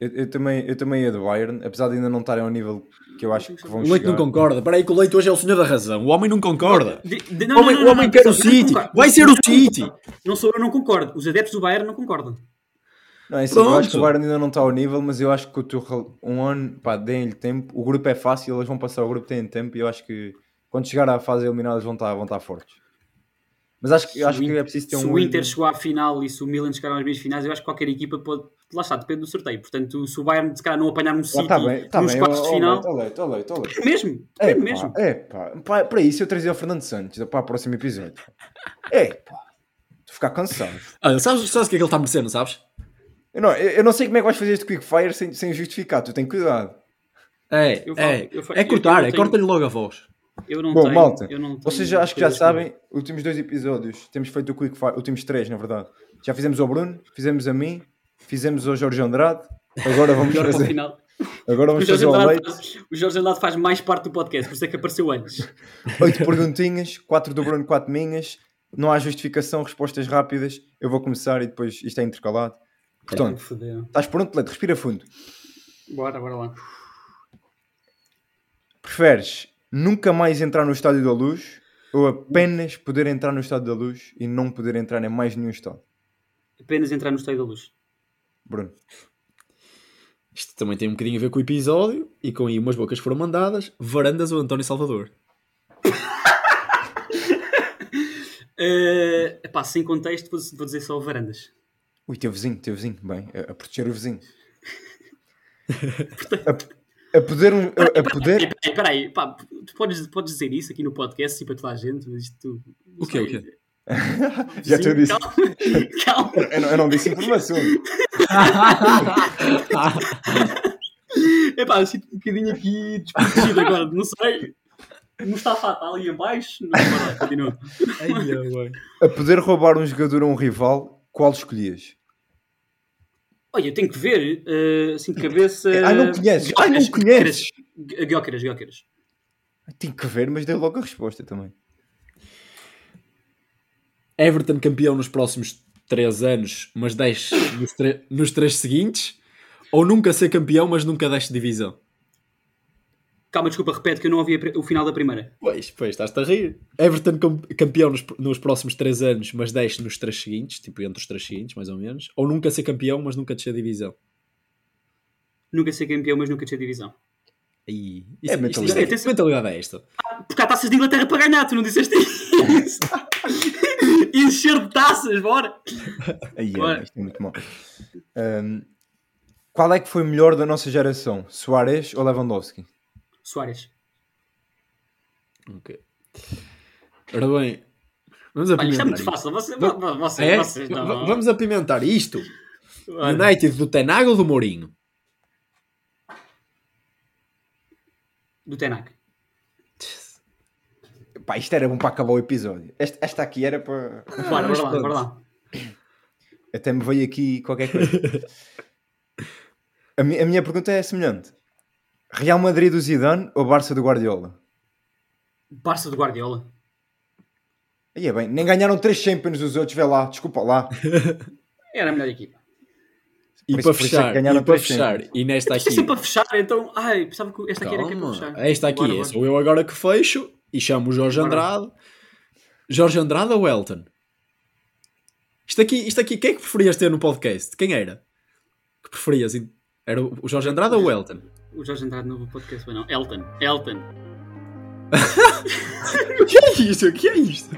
Eu, eu também, eu também ia do Bayern, apesar de ainda não estarem ao nível que eu acho que vão o Leite chegar. não concorda. Espera aí que o Leite hoje é o senhor da razão. O homem não concorda. De- de- O não, homem, não, o não, homem não, quer o atenção, eu não City. Vai ser o City. Não sou eu, não concordo. Os adeptos do Bayern não concordam. Não, é assim, eu acho que o Bayern ainda não está ao nível, mas eu acho que o Tuchel, um ano, pá, deem-lhe tempo. O grupo é fácil, eles vão passar o grupo, têm tempo e eu acho que quando chegar à fase eliminada eles vão estar, vão estar fortes. Mas acho que, Se acho que é preciso ter se um. o Inter chegou à final e se o Milan chegar às meias finais, eu acho que qualquer equipa pode. Lá está, depende do sorteio. Portanto, se o Bayern se calhar não apanhar um Ah, City tá bem, tá nos bem. quartos de final, Leite, ó, Leite, ó, Leite. mesmo, É, pá, mesmo. é, pá, pá, para isso eu trazia o Fernando Santos para o próximo episódio. É, pá, estou a ficar cansado. Olha, sabes, sabes o que é que ele está merecendo, sabes? Eu não, eu, eu não sei como é que vais fazer este quickfire sem, sem justificar, tu tens cuidado. É, Eu falo- é, eu fa- é cortar, é corta-lhe logo a voz. Eu não Bom, tenho, malta, eu não tenho vocês já, acho que já sabem, últimos dois episódios, temos feito o quickfire, últimos três, na verdade. Já fizemos ao Bruno, fizemos a mim, fizemos ao Jorge Andrade, agora vamos o fazer, final. agora O vamos fazer Andrade Leite. faz, o Jorge Andrade faz mais parte do podcast, por isso é que apareceu antes. Oito perguntinhas, quatro do Bruno, quatro minhas. Não há justificação, respostas rápidas. Eu vou começar e depois isto é intercalado. Portanto, Fodeu. estás pronto, Leite? Respira fundo. Bora, bora lá. Preferes nunca mais entrar no Estádio da Luz ou apenas poder entrar no Estádio da Luz e não poder entrar em mais nenhum estádio? Apenas entrar no Estádio da Luz. Bruno. Isto também tem um bocadinho a ver com o episódio e com aí umas bocas foram mandadas. Varandas ou António Salvador? Uh, epá, sem contexto, vou, vou dizer só varandas. Ui, teu vizinho, teu vizinho. Bem, a, a proteger o vizinho. a, a poder... A, a poder... Peraí, peraí, pá, tu podes, podes dizer isso aqui no podcast, assim, para toda a gente, mas isto... O quê, o quê? Já te disse. Calma, calma. Eu não, eu não disse informação. Epá, eu sinto um bocadinho aqui desprotegido agora, não sei. Não está fatal ali abaixo? Não, continua. A poder roubar um jogador a um rival, qual escolhias? Olha, eu tenho que ver, eh, assim de cabeça... Ah, não conheces? Ah, não conheces? Guioqueiras, guioqueiras. Tenho que ver, mas dei logo a resposta também. Everton campeão nos próximos 3 anos, mas desce nos, tre- nos 3 seguintes? Ou nunca ser campeão, mas nunca desce divisão? Calma, desculpa, repete que eu não ouvi a o final da primeira. Pois, pois, estás-te a rir. Everton campeão nos, nos próximos 3 anos, mas desce nos 3 seguintes, tipo entre os 3 seguintes, mais ou menos. Ou nunca ser campeão, mas nunca descer divisão? Nunca ser campeão, mas nunca ter divisão. Aí, É isso, isto, mentalidade. isto, é- que mentalidade é esta? Porque há taças de Inglaterra para ganhar, tu não disseste isso. Encher de taças, bora! Aí, é, isto é muito mau. Ahm, qual é que foi melhor da nossa geração? Soares ou Lewandowski? Soares. Ok. Ora bem, vamos Olha, isto é apimentar muito isto. fácil. Você, você, É? vocês não. Va- Vamos apimentar isto. Olha, United do Tenago ou do Mourinho? Do Tenac. Pá, isto era bom para acabar o episódio. Esta, esta aqui era para. Bora, lá, bora lá. Até me veio aqui qualquer coisa. a, mi- a minha pergunta é semelhante: Real Madrid do Zidane ou Barça do Guardiola? Barça do Guardiola. Aí é bem, nem ganharam três Champions os outros, vê lá, desculpa lá. Era a melhor equipa. E para é fechar, ganharam e para três fechar, Champions. e nesta Isto é aqui, sempre para fechar, então. Ai, pensava que esta aqui era que é para calma, fechar. esta aqui Bora, é, bora. sou eu agora que fecho e chamo o Jorge Bora. Andrade. Jorge Andrade ou Elton? Isto aqui, isto aqui, quem é que preferias ter no podcast? Quem era? Que preferias? Era o Jorge Andrade ou o Elton? O Jorge Andrade no podcast, não. Elton. Elton. O que é isto? O que é isto?